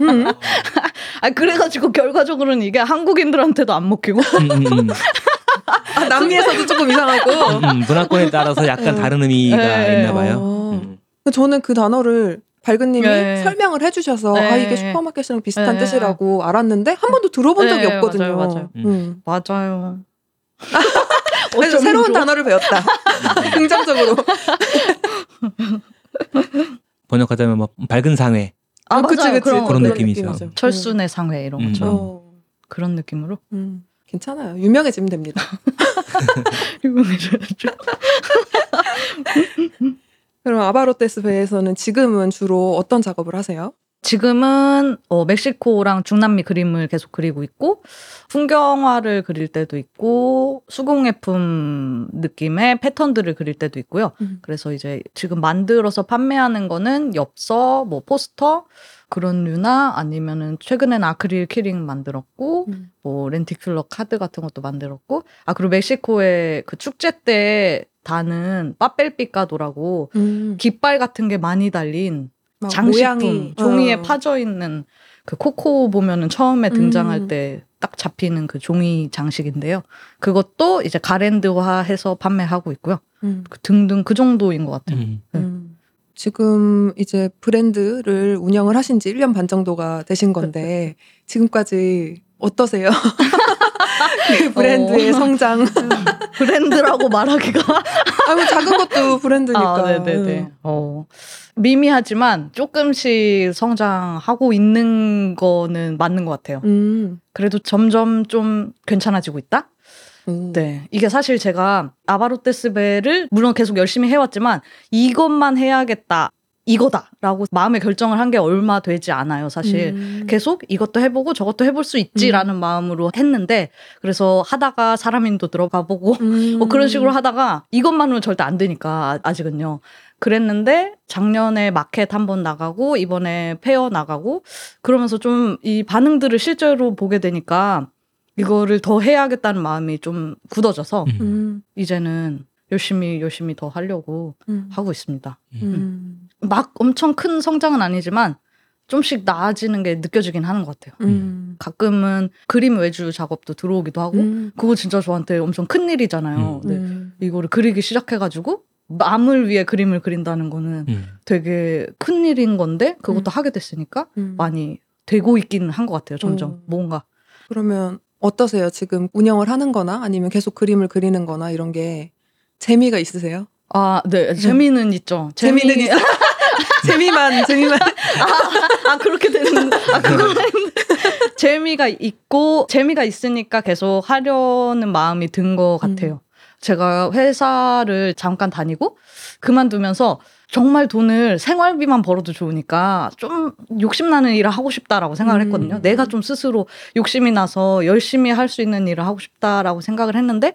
음. <laughs> 아 그래가지고 결과적으로는 이게 한국인들한테도 안 먹히고 음, 음, 음. <laughs> 아, 남미에서도 조금 이상하고. 음, 문화권에 따라서 약간 어. 다른 의미가 네. 있나 봐요. 어. 음. 저는 그 단어를 밝은님이 네. 설명을 해주셔서 네. 아 이게 슈퍼마켓이랑 비슷한 네. 뜻이라고 알았는데 한 번도 들어본 적이 네, 없거든요. 맞아요, 맞아요. 음. 맞아요. <laughs> 그래서 새로운. 단어를 배웠다. <laughs> 긍정적으로. <laughs> 번역하자면 뭐 밝은 상회. 아 그치, 맞아요. 그치. 그런, 그런 그런 느낌이죠. 느낌이죠. 철순의 상회 이런 음. 것처럼 어. 그런 느낌으로 음. 괜찮아요. 유명해지면 됩니다. <laughs> 유명해져야죠. <laughs> 그럼 아바로테스 배에서는 지금은 주로 어떤 작업을 하세요? 지금은 어, 멕시코랑 중남미 그림을 계속 그리고 있고 풍경화를 그릴 때도 있고 수공예품 느낌의 패턴들을 그릴 때도 있고요. 음. 그래서 이제 지금 만들어서 판매하는 거는 엽서, 뭐 포스터 그런 류나 아니면은 최근엔 아크릴 키링 만들었고 음. 뭐 렌티큘러 카드 같은 것도 만들었고 아 그리고 멕시코의 그 축제 때 다는 빠뺄피카도라고 음. 깃발 같은 게 많이 달린 막 장식품 모양이, 종이에 어. 파져 있는 그 코코 보면은 처음에 등장할 음. 때딱 잡히는 그 종이 장식인데요. 그것도 이제 가랜드화해서 판매하고 있고요. 음. 그 등등 그 정도인 것 같아요. 음. 네. 음. 지금 이제 브랜드를 운영을 하신 지 1년 반 정도가 되신 건데 지금까지 어떠세요? <laughs> 그 브랜드의 어. 성장. <laughs> 브랜드라고 말하기가 아, 뭐 작은 것도 브랜드니까. 아, 네네네. 어. 미미하지만 조금씩 성장하고 있는 거는 맞는 것 같아요. 음. 그래도 점점 좀 괜찮아지고 있다? 음. 네. 이게 사실 제가 아바로테스베를 물론 계속 열심히 해왔지만 이것만 해야겠다. 이거다라고 마음의 결정을 한 게 얼마 되지 않아요, 사실. 음. 계속 이것도 해보고 저것도 해볼 수 있지라는 마음으로 했는데 그래서 하다가 사람인도 들어가 보고 <laughs> 음. 뭐 그런 식으로 하다가 이것만으로는 절대 안 되니까 아직은요. 그랬는데 작년에 마켓 한 번 나가고 이번에 페어 나가고 그러면서 좀 이 반응들을 실제로 보게 되니까 이거를 더 해야겠다는 마음이 좀 굳어져서 음. 음. 이제는 열심히 열심히 더 하려고 음. 하고 있습니다. 음. 막 엄청 큰 성장은 아니지만 좀씩 나아지는 게 느껴지긴 하는 것 같아요. 음. 가끔은 그림 외주 작업도 들어오기도 하고 음. 그거 진짜 저한테 엄청 큰 일이잖아요. 음. 네. 음. 이거를 그리기 시작해가지고 남을 위해 그림을 그린다는 거는 음. 되게 큰 일인 건데 그것도 음. 하게 됐으니까 음. 많이 되고 있기는 한 것 같아요. 점점 음. 뭔가 그러면 어떠세요? 지금 운영을 하는 거나 아니면 계속 그림을 그리는 거나 이런 게 재미가 있으세요? 아, 네 재미는 있죠. 재미는 재미- 있어. <laughs> 재미만 재미만 아 그렇게 되는 아 아닌데 <laughs> 재미가 있고 재미가 있으니까 계속 하려는 마음이 든 것 같아요. 제가 회사를 잠깐 다니고 그만두면서 정말 돈을 생활비만 벌어도 좋으니까 좀 욕심나는 일을 하고 싶다라고 생각을 음. 했거든요. 내가 좀 스스로 욕심이 나서 열심히 할 수 있는 일을 하고 싶다라고 생각을 했는데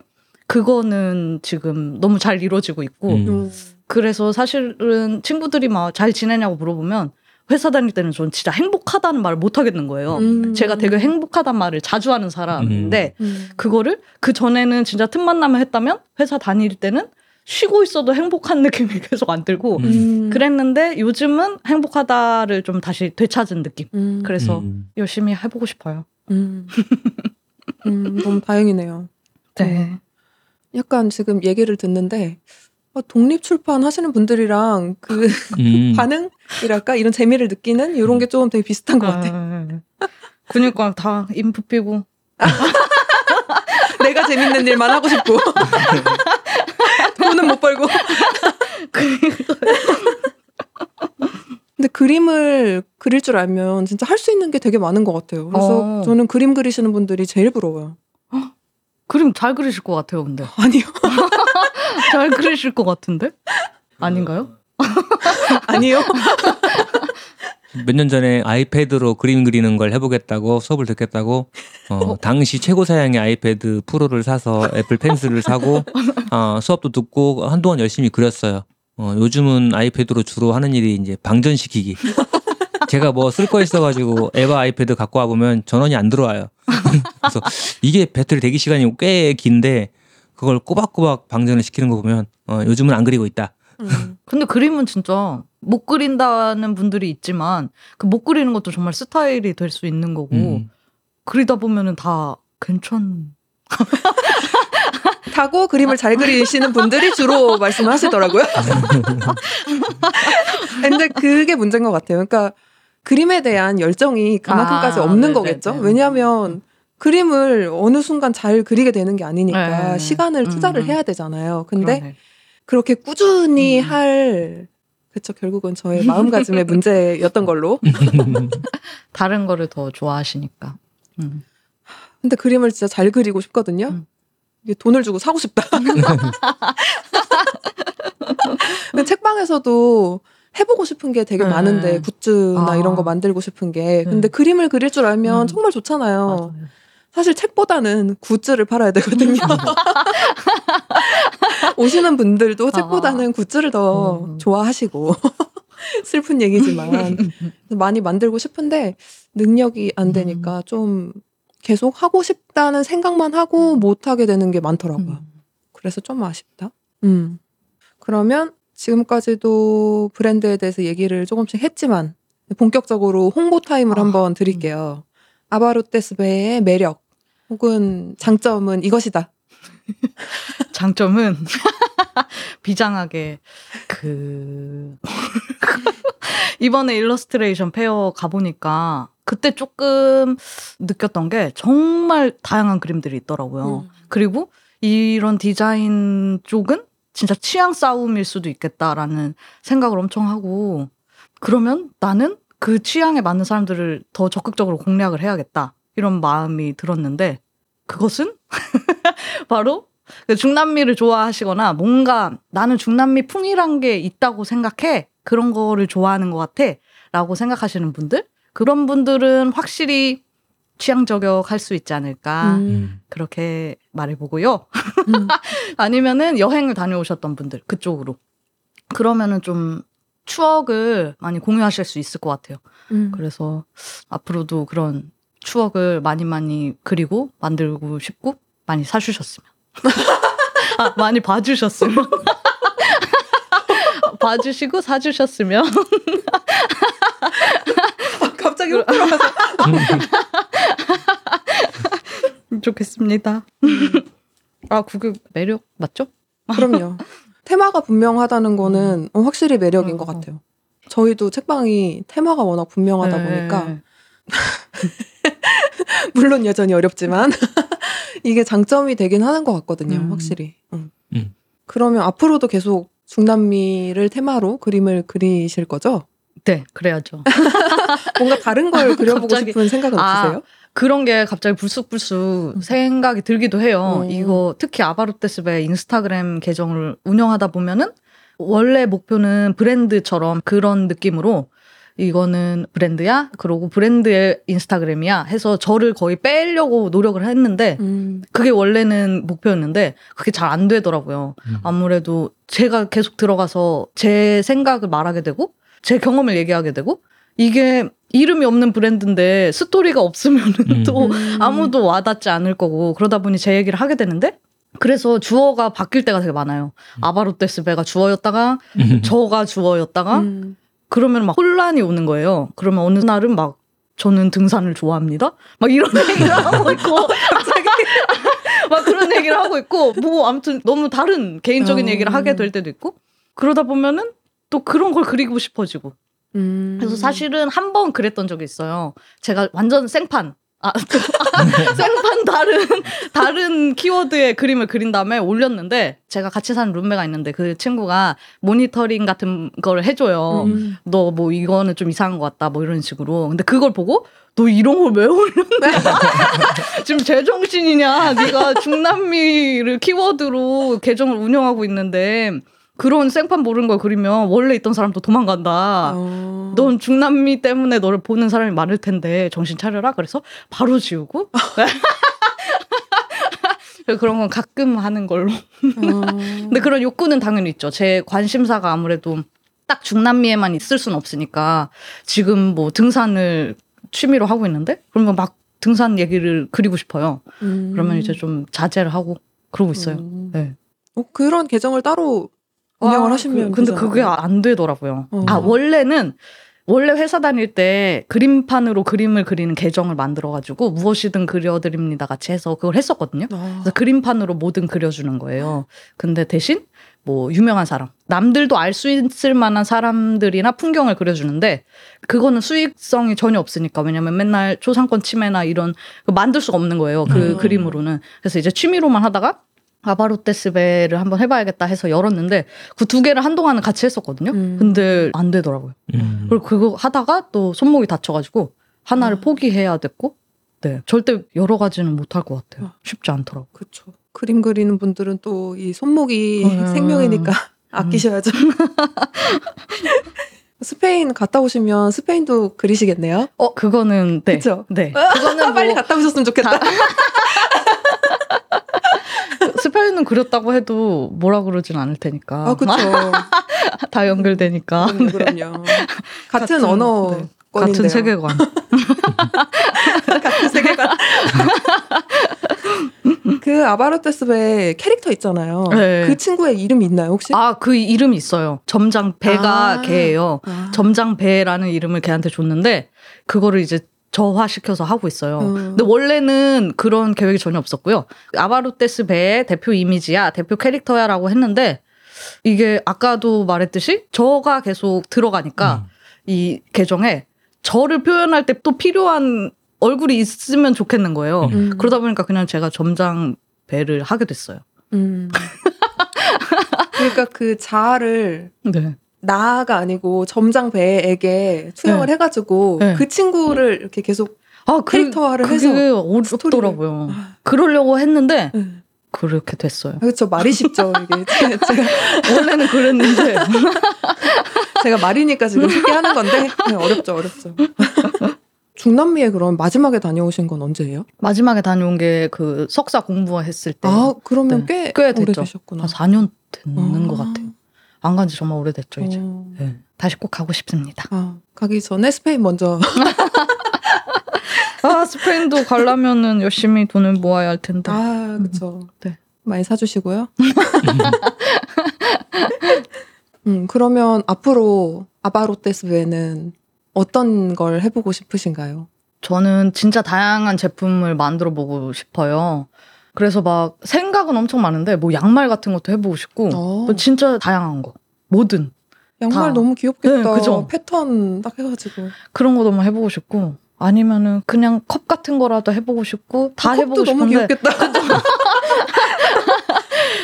그거는 지금 너무 잘 이루어지고 있고 음. 음. 그래서 사실은 친구들이 막 잘 지내냐고 물어보면 회사 다닐 때는 전 진짜 행복하다는 말을 못 하겠는 거예요. 음. 제가 되게 행복하단 말을 자주 하는 사람인데 음. 그거를 그 전에는 진짜 틈만 나면 했다면 회사 다닐 때는 쉬고 있어도 행복한 느낌이 <laughs> 계속 안 들고 음. 음. 그랬는데 요즘은 행복하다를 좀 다시 되찾은 느낌. 음. 그래서 음. 열심히 해보고 싶어요. 음. 음, 너무 다행이네요. 네. 약간 지금 얘기를 듣는데 어, 독립 출판 하시는 분들이랑 그 음. <laughs> 반응이랄까 이런 재미를 느끼는 이런 게좀 되게 비슷한 것 같아. 아, 그니까 다 인프 피고 <laughs> 내가 재밌는 일만 하고 싶고 돈은 못 벌고. <laughs> 근데 그림을 그릴 줄 알면 진짜 할 수 있는 게 되게 많은 것 같아요. 그래서 어. 저는 그림 그리시는 분들이 제일 부러워요. 그림 잘 그리실 것 같아요. 근데 <laughs> 아니요, <laughs> 잘 그리실 것 같은데 아닌가요? 아니요. 몇 년 전에 아이패드로 그림 그리는 걸 해보겠다고 수업을 듣겠다고 어, 당시 최고 사양의 아이패드 프로를 사서 애플 펜슬을 사고 어, 수업도 듣고 한동안 열심히 그렸어요. 어, 요즘은 아이패드로 주로 하는 일이 이제 방전시키기. 제가 뭐 쓸 거 있어가지고 에바 아이패드 갖고 와 보면 전원이 안 들어와요. <laughs> 그래서 이게 배터리 대기 시간이 꽤 긴데 그걸 꼬박꼬박 방전을 시키는 거 보면 어, 요즘은 안 그리고 있다. 음. 근데 그림은 진짜 못 그린다는 분들이 있지만 그 못 그리는 것도 정말 스타일이 될 수 있는 거고 음. 그리다 보면은 다 괜찮. <laughs> 타고 그림을 잘 그리시는 분들이 주로 말씀하시더라고요. <laughs> 근데 그게 문제인 것 같아요. 그러니까 그림에 대한 열정이 그만큼까지 아, 없는 네네네. 거겠죠. 왜냐하면 그림을 어느 순간 잘 그리게 되는 게 아니니까 네. 시간을 투자를 음. 해야 되잖아요. 근데 그러네. 그렇게 꾸준히 음. 할 그쵸 결국은 저의 마음가짐의 문제였던 걸로. <laughs> 다른 거를 더 좋아하시니까. 음. 근데 그림을 진짜 잘 그리고 싶거든요. 음. 이게 돈을 주고 사고 싶다. <laughs> 근데 책방에서도 해보고 싶은 게 되게 네. 많은데 굿즈나 아. 이런 거 만들고 싶은 게 네. 근데 그림을 그릴 줄 알면 음. 정말 좋잖아요. 맞아요. 사실 책보다는 굿즈를 팔아야 되거든요. <laughs> 오시는 분들도 책보다는 굿즈를 더 음. 좋아하시고 <laughs> 슬픈 얘기지만 많이 만들고 싶은데 능력이 안 되니까 좀 계속 하고 싶다는 생각만 하고 못 하게 되는 게 많더라고요. 음. 그래서 좀 아쉽다. 음. 그러면 지금까지도 브랜드에 대해서 얘기를 조금씩 했지만 본격적으로 홍보 타임을 아, 한번 드릴게요. Abarrotes B의 매력 혹은 장점은 이것이다. <laughs> 장점은 <laughs> 비장하게 그 <laughs> 이번에 일러스트레이션 페어 가보니까 그때 조금 느꼈던 게 정말 다양한 그림들이 있더라고요. 음. 그리고 이런 디자인 쪽은 진짜 취향 싸움일 수도 있겠다라는 생각을 엄청 하고 그러면 나는 그 취향에 맞는 사람들을 더 적극적으로 공략을 해야겠다 이런 마음이 들었는데 그것은 <laughs> 바로 그 중남미를 좋아하시거나 뭔가 나는 중남미 풍이란 게 있다고 생각해. 그런 거를 좋아하는 것 같아. 라고 생각하시는 분들? 그런 분들은 확실히 취향 저격할 수 있지 않을까. 음. 그렇게 말해보고요. 음. <laughs> 아니면은 여행을 다녀오셨던 분들, 그쪽으로. 그러면은 좀 추억을 많이 공유하실 수 있을 것 같아요. 음. 그래서 앞으로도 그런 추억을 많이 많이 그리고 만들고 싶고 많이 사주셨으면. <laughs> 아, 많이 봐주셨으면. <laughs> 봐주시고 사주셨으면. 갑자기 훅 들어가서 <laughs> 좋겠습니다. 아, 그게 매력 맞죠? 그럼요. 테마가 분명하다는 거는 어, 확실히 매력인 어, 것 어. 같아요. 저희도 책방이 테마가 워낙 분명하다 네. 보니까 <laughs> 물론 여전히 어렵지만 <laughs> 이게 장점이 되긴 하는 것 같거든요. 음. 확실히. 음. 음. 그러면 앞으로도 계속 중남미를 테마로 그림을 그리실 거죠? 네, 그래야죠. <laughs> 뭔가 다른 걸 그려보고 갑자기. 싶은 생각은 아, 없으세요? 그런 게 갑자기 불쑥불쑥 음. 생각이 들기도 해요. 음. 이거 특히 아바로테스베 인스타그램 계정을 운영하다 보면은 원래 목표는 브랜드처럼 그런 느낌으로 이거는 브랜드야? 그러고 브랜드의 인스타그램이야? 해서 저를 거의 빼려고 노력을 했는데 음. 그게 원래는 목표였는데 그게 잘 안 되더라고요. 음. 아무래도 제가 계속 들어가서 제 생각을 말하게 되고 제 경험을 얘기하게 되고 이게 이름이 없는 브랜드인데 스토리가 없으면은 음. 또 음. 아무도 와닿지 않을 거고 그러다 보니 제 얘기를 하게 되는데 그래서 주어가 바뀔 때가 되게 많아요. 아바로테스베가 주어였다가 음. 저가 주어였다가 음. 그러면 막 혼란이 오는 거예요. 그러면 어느 날은 막 저는 등산을 좋아합니다. 막 이런 <laughs> 얘기를 하고 있고 <laughs> 막 그런 얘기를 하고 있고 뭐 아무튼 너무 다른 개인적인 어. 얘기를 하게 될 때도 있고 그러다 보면은 또 그런 걸 그리고 싶어지고 음. 그래서 사실은 한 번 그랬던 적이 있어요. 제가 완전 생판. 아, <laughs> 생판 다른 다른 키워드의 그림을 그린 다음에 올렸는데 제가 같이 사는 룸메가 있는데 그 친구가 모니터링 같은 걸 해줘요. 음. 너뭐 이거는 좀 이상한 것 같다 뭐 이런 식으로. 근데 그걸 보고 너 이런 걸 왜 올렸냐? <laughs> 지금 제정신이냐? 네가 중남미를 키워드로 계정을 운영하고 있는데 그런 생판 모르는 걸 그리면 원래 있던 사람도 도망간다. 어. 넌 중남미 때문에 너를 보는 사람이 많을 텐데 정신 차려라. 그래서 바로 지우고. <laughs> 그런 건 가끔 하는 걸로. 어. 근데 그런 욕구는 당연히 있죠. 제 관심사가 아무래도 딱 중남미에만 있을 수는 없으니까 지금 뭐 등산을 취미로 하고 있는데 그러면 막 등산 얘기를 그리고 싶어요. 음. 그러면 이제 좀 자제를 하고 그러고 있어요. 음. 네. 어, 그런 계정을 따로 운영을 아, 하시면 그, 근데. 그게 안 되더라고요. 어. 아 원래는 원래 회사 다닐 때 그림판으로 그림을 그리는 계정을 만들어가지고 무엇이든 그려드립니다 같이 해서 그걸 했었거든요. 아. 그래서 그림판으로 뭐든 그려주는 거예요. 근데 대신 뭐 유명한 사람, 남들도 알 수 있을 만한 사람들이나 풍경을 그려주는데 그거는 수익성이 전혀 없으니까 왜냐면 맨날 초상권 침해나 이런 그 만들 수가 없는 거예요. 그 음. 그림으로는. 그래서 이제 취미로만 하다가 아바로테스베를 한번 해봐야겠다 해서 열었는데 그 두 개를 한동안은 같이 했었거든요. 음. 근데 안 되더라고요. 음. 그리고 그거 하다가 또 손목이 다쳐가지고 하나를 아. 포기해야 됐고, 네 절대 여러 가지는 못할 것 같아요. 아. 쉽지 않더라고. 그렇죠. 그림 그리는 분들은 또 이 손목이 <laughs> 음. 생명이니까 아끼셔야죠. <laughs> 스페인 갔다 오시면 스페인도 그리시겠네요. 어 그거는 네, 그쵸? 네 <laughs> 그거는 빨리 뭐 갔다 오셨으면 좋겠다. 스페인은 그렸다고 해도 뭐라 그러진 않을 테니까. 아, 그렇죠. <laughs> 다 연결되니까. 그럼요, 그럼요. 같은, 같은, 언어 네. 같은 세계관. <laughs> 같은 세계관. <laughs> 그 아바르테스베 캐릭터 있잖아요. 네. 그 친구의 이름이 있나요 혹시? 아 그 이름이 있어요. 점장 배가 아. 걔예요. 아. 점장 배라는 이름을 걔한테 줬는데 그거를 이제 저화시켜서 하고 있어요. 음. 근데 원래는 그런 계획이 전혀 없었고요. 아바로테스 배의 대표 이미지야, 대표 캐릭터야라고 했는데 이게 아까도 말했듯이 저가 계속 들어가니까 이 계정에 저를 표현할 때 또 필요한 얼굴이 있으면 좋겠는 거예요. 음. 그러다 보니까 그냥 제가 점장 배를 하게 됐어요. 음. <laughs> 그러니까 그 자아를 네. 나가 아니고 점장 배에게 투영을 해가지고 네. 그 친구를 이렇게 계속 아, 그, 캐릭터화를 그게 해서 어렵더라고요. 아. 그러려고 했는데 네. 그렇게 됐어요. 그렇죠. 말이 쉽죠. 이게 <laughs> 제가 원래는 그랬는데 <laughs> 제가 말이니까 지금 쉽게 하는 건데 네, 어렵죠, 어렵죠. 중남미에 그럼 마지막에 다녀오신 건 언제예요? 마지막에 다녀온 게 그 석사 공부했을 때. 아, 그러면 네. 꽤, 꽤 오래 됐죠. 되셨구나. 한 4년 됐는 아. 것 같아요. 안 간 지 정말 오래됐죠, 이제. 어. 네. 다시 꼭 가고 싶습니다. 아, 가기 전에 스페인 먼저. <laughs> 아, 스페인도 가려면은 열심히 돈을 모아야 할 텐데. 아, 그쵸. 네. 많이 사주시고요. <laughs> 음, 그러면 앞으로 아바로테스 외에는 어떤 걸 해보고 싶으신가요? 저는 진짜 다양한 제품을 만들어 보고 싶어요. 그래서 막 생각은 엄청 많은데 뭐 양말 같은 것도 해보고 싶고 어, 뭐 진짜 다양한 거 뭐든 양말 다. 너무 귀엽겠다. 네, 그죠? 패턴 딱 해가지고. 그런 거 너무 해보고 싶고 아니면은 그냥 컵 같은 거라도 해보고 싶고 다 컵도 해보고 너무 싶은데 귀엽겠다. <laughs>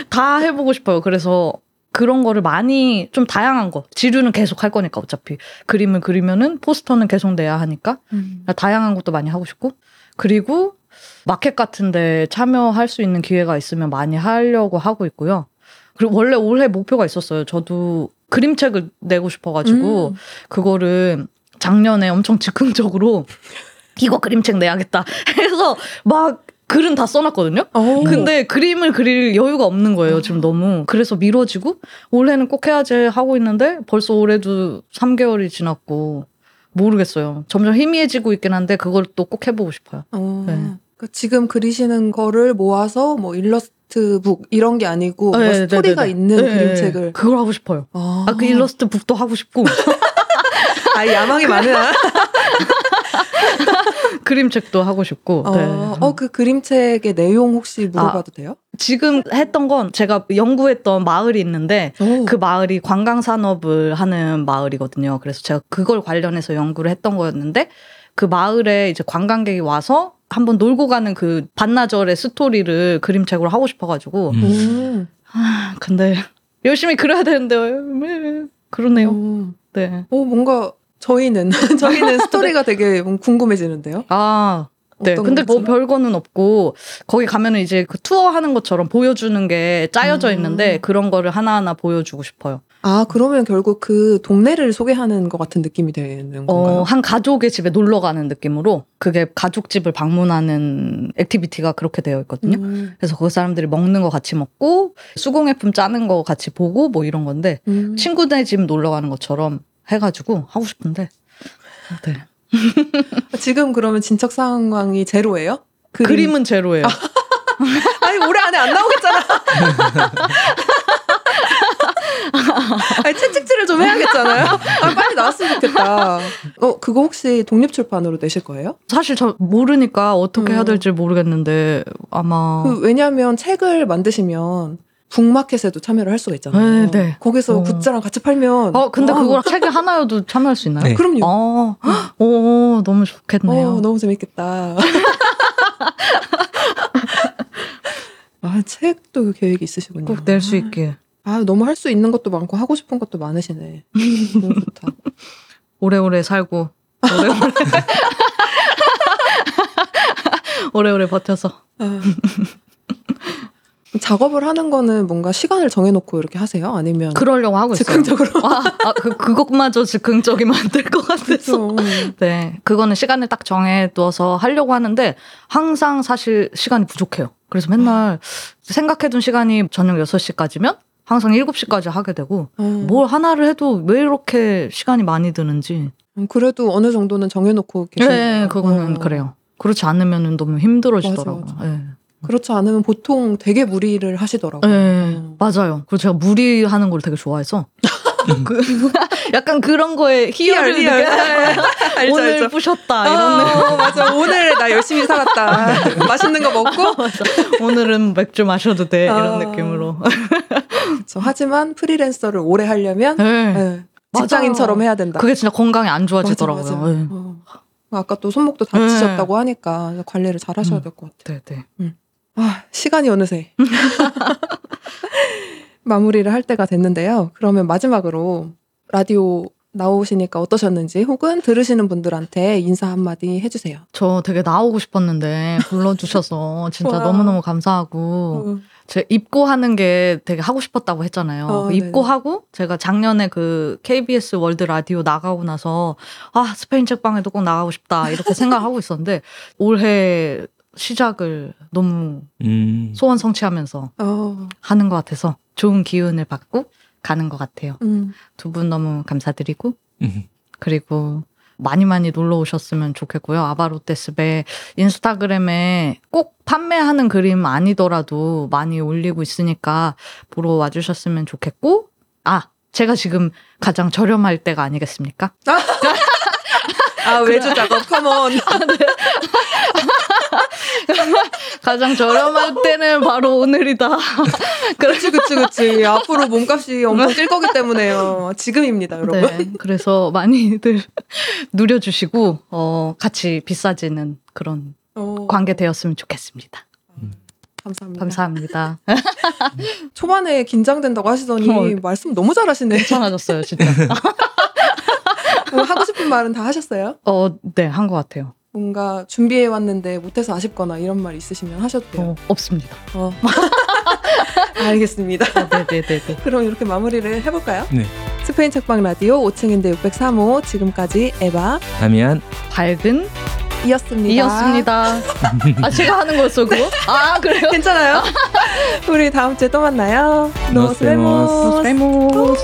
다 해보고 싶어요. 그래서 그런 거를 많이 좀 다양한 거 지류는 계속 할 거니까 어차피 그림을 그리면은 포스터는 계속 내야 하니까 음. 다양한 것도 많이 하고 싶고 그리고 마켓 같은데 참여할 수 있는 기회가 있으면 많이 하려고 하고 있고요. 그리고 원래 올해 목표가 있었어요. 저도 그림책을 내고 싶어가지고 음. 그거를 작년에 엄청 즉흥적으로 <laughs> 이거 그림책 내야겠다 해서 막 글은 다 써놨거든요. 어. 근데 그림을 그릴 여유가 없는 거예요, 지금 너무. 그래서 미뤄지고, 올해는 꼭 해야지 하고 있는데, 벌써 올해도 3개월이 지났고, 모르겠어요. 점점 희미해지고 있긴 한데, 그걸 또 꼭 해보고 싶어요. 어. 네. 그러니까 지금 그리시는 거를 모아서 뭐 일러스트 북 이런 게 아니고 뭔가 네, 스토리가 네, 네. 있는 네, 그림책을. 그걸 하고 싶어요. 아, 아, 그 일러스트 북도 하고 싶고, <laughs> 아, 야망이 많으나? <laughs> 그림책도 하고 싶고, 어, 네. 어, 그 그림책의 내용 혹시 물어봐도 돼요? 지금 했던 건 제가 연구했던 마을이 있는데, 오. 그 마을이 관광 산업을 하는 마을이거든요. 그래서 제가 그걸 관련해서 연구를 했던 거였는데 그 마을에 이제 관광객이 와서 한번 놀고 가는 그 반나절의 스토리를 그림책으로 하고 싶어가지고 음. 음. 아, 근데 열심히 그려야 되는데 네, 그러네요. 오. 네. 오, 뭔가 저희는 <laughs> 저희는 스토리가 되게 궁금해지는데요. 아. 네. 근데 뭐? 별거는 없고 거기 가면은 이제 그 투어 하는 것처럼 보여주는 게 짜여져 아. 있는데 그런 거를 하나하나 보여주고 싶어요. 아, 그러면 결국 그 동네를 소개하는 것 같은 느낌이 되는 건가요? 어, 한 가족의 집에 놀러 가는 느낌으로 그게 가족 집을 방문하는 activity가 그렇게 되어 있거든요. 음. 그래서 그 사람들이 먹는 거 같이 먹고 수공예품 짜는 거 같이 보고 뭐 이런 건데 음. 친구네 집 놀러 가는 것처럼 해가지고 하고 싶은데 네. <laughs> 지금 그러면 진척 상황이 제로예요? 그림- 그림은 제로예요. <laughs> 아니 올해 안에 안 나오겠잖아. <laughs> <laughs> 아니 채찍질을 좀 해야겠잖아요. 아, 빨리 나왔으면 좋겠다. 어 그거 혹시 독립출판으로 내실 거예요? 사실 저 모르니까 어떻게 해야 음. 될지 모르겠는데 아마 그 왜냐하면 책을 만드시면 북마켓에도 참여를 할 수가 있잖아요. 네, 네. 거기서 어. 굿즈랑 같이 팔면 어 근데 와, 그거랑 책이 하나여도 참여할 수 있나요? 네. 그럼요. 어, 오 너무 좋겠네요. 어, 너무 재밌겠다. <laughs> 아 책도 계획이 있으시군요. 꼭 낼 수 있게 아 너무 할 수 있는 것도 많고 하고 싶은 것도 많으시네. 너무 좋다. <laughs> 오래오래 살고 오래오래 <laughs> 오래오래 버텨서 아. 작업을 하는 거는 뭔가 시간을 정해놓고 이렇게 하세요? 아니면 그러려고 하고 있어요. 즉흥적으로? 아, 아, 그 그것마저 즉흥적이면 안 될 것 같아서. 그렇죠. 네, 그거는 시간을 딱 정해두어서 하려고 하는데 항상 사실 시간이 부족해요. 그래서 맨날 생각해둔 시간이 저녁 6시까지면 항상 7시까지 하게 되고 어. 뭘 하나를 해도 왜 이렇게 시간이 많이 드는지. 음, 그래도 어느 정도는 정해놓고 계시는 네, 그거는 그래요. 그렇지 않으면 너무 힘들어지더라고요. 맞아, 네. 그렇지 않으면 보통 되게 무리를 하시더라고요. 네, 음. 맞아요. 그리고 제가 무리하는 걸 되게 좋아해서. 그, <laughs> 약간 그런 거에 희열을 희열, 희열. 느껴요. <laughs> 알죠, 오늘 알죠. 부셨다 이런 느낌. 어, <laughs> 맞아. 오늘 나 열심히 살았다. 맛있는 거 먹고. 맞아. 오늘은 맥주 마셔도 돼 이런 아. 느낌으로. 그렇죠. 하지만 프리랜서를 오래 하려면 네. 네. 직장인처럼 해야 된다. 그게 진짜 건강이 안 맞아, 좋아지더라고요. 맞아. 네. 어. 아까 또 손목도 다치셨다고 하니까 관리를 잘 하셔야 음. 될것 같아요. 네, 네. 아, 시간이 어느새 마무리를 할 때가 됐는데요. 그러면 마지막으로 라디오 나오시니까 어떠셨는지 혹은 들으시는 분들한테 인사 한마디 해주세요. 저 되게 나오고 싶었는데 불러주셔서 <laughs> 진짜 와. 너무너무 감사하고 어. 제 입고하는 게 되게 하고 싶었다고 했잖아요. 어, 입고하고 제가 작년에 그 KBS 월드 라디오 나가고 나서 아 스페인 책방에도 꼭 나가고 싶다 이렇게 생각하고 있었는데 올해 시작을 너무 음. 소원 성취하면서 어, 하는 것 같아서 좋은 기운을 받고 가는 것 같아요. 음. 두분 너무 감사드리고 음. 그리고 많이 많이 놀러 오셨으면 좋겠고요. 아바로테스베 인스타그램에 꼭 판매하는 그림 아니더라도 많이 올리고 있으니까 보러 와주셨으면 좋겠고, 아, 제가 지금 가장 저렴할 때가 아니겠습니까? <laughs> 아 외주 작업 컴온. <laughs> <laughs> <laughs> 가장 저렴할 때는 바로 오늘이다. <laughs> 그렇지 그치 그치. 앞으로 몸값이 엄청 뛸 거기 때문에요. 지금입니다, 여러분. 네, 그래서 많이들 <laughs> 누려주시고, 어, 같이 비싸지는 그런 어, 관계 되었으면 좋겠습니다. 감사합니다. 감사합니다. 초반에 긴장된다고 하시더니 어. 말씀 너무 잘하시네. 괜찮아졌어요, 진짜. 뭐 하고 싶은 말은 다 하셨어요? 어, 네, 한 것 같아요. 뭔가 준비해 왔는데 못해서 아쉽거나 이런 말 있으시면 하셔도 돼요. 어, 없습니다. 어. <laughs> 알겠습니다. 어, 네네네네. 그럼 이렇게 마무리를 해볼까요? 네. 스페인 책방 라디오 5층인데 603호 지금까지 에바 다미안 밝은 이었습니다. 이었습니다. <laughs> 아, 제가 하는 거였어, 그거? 아, 그래요? 괜찮아요? 우리 다음 주에 또 만나요. Nos vemos. Vemos.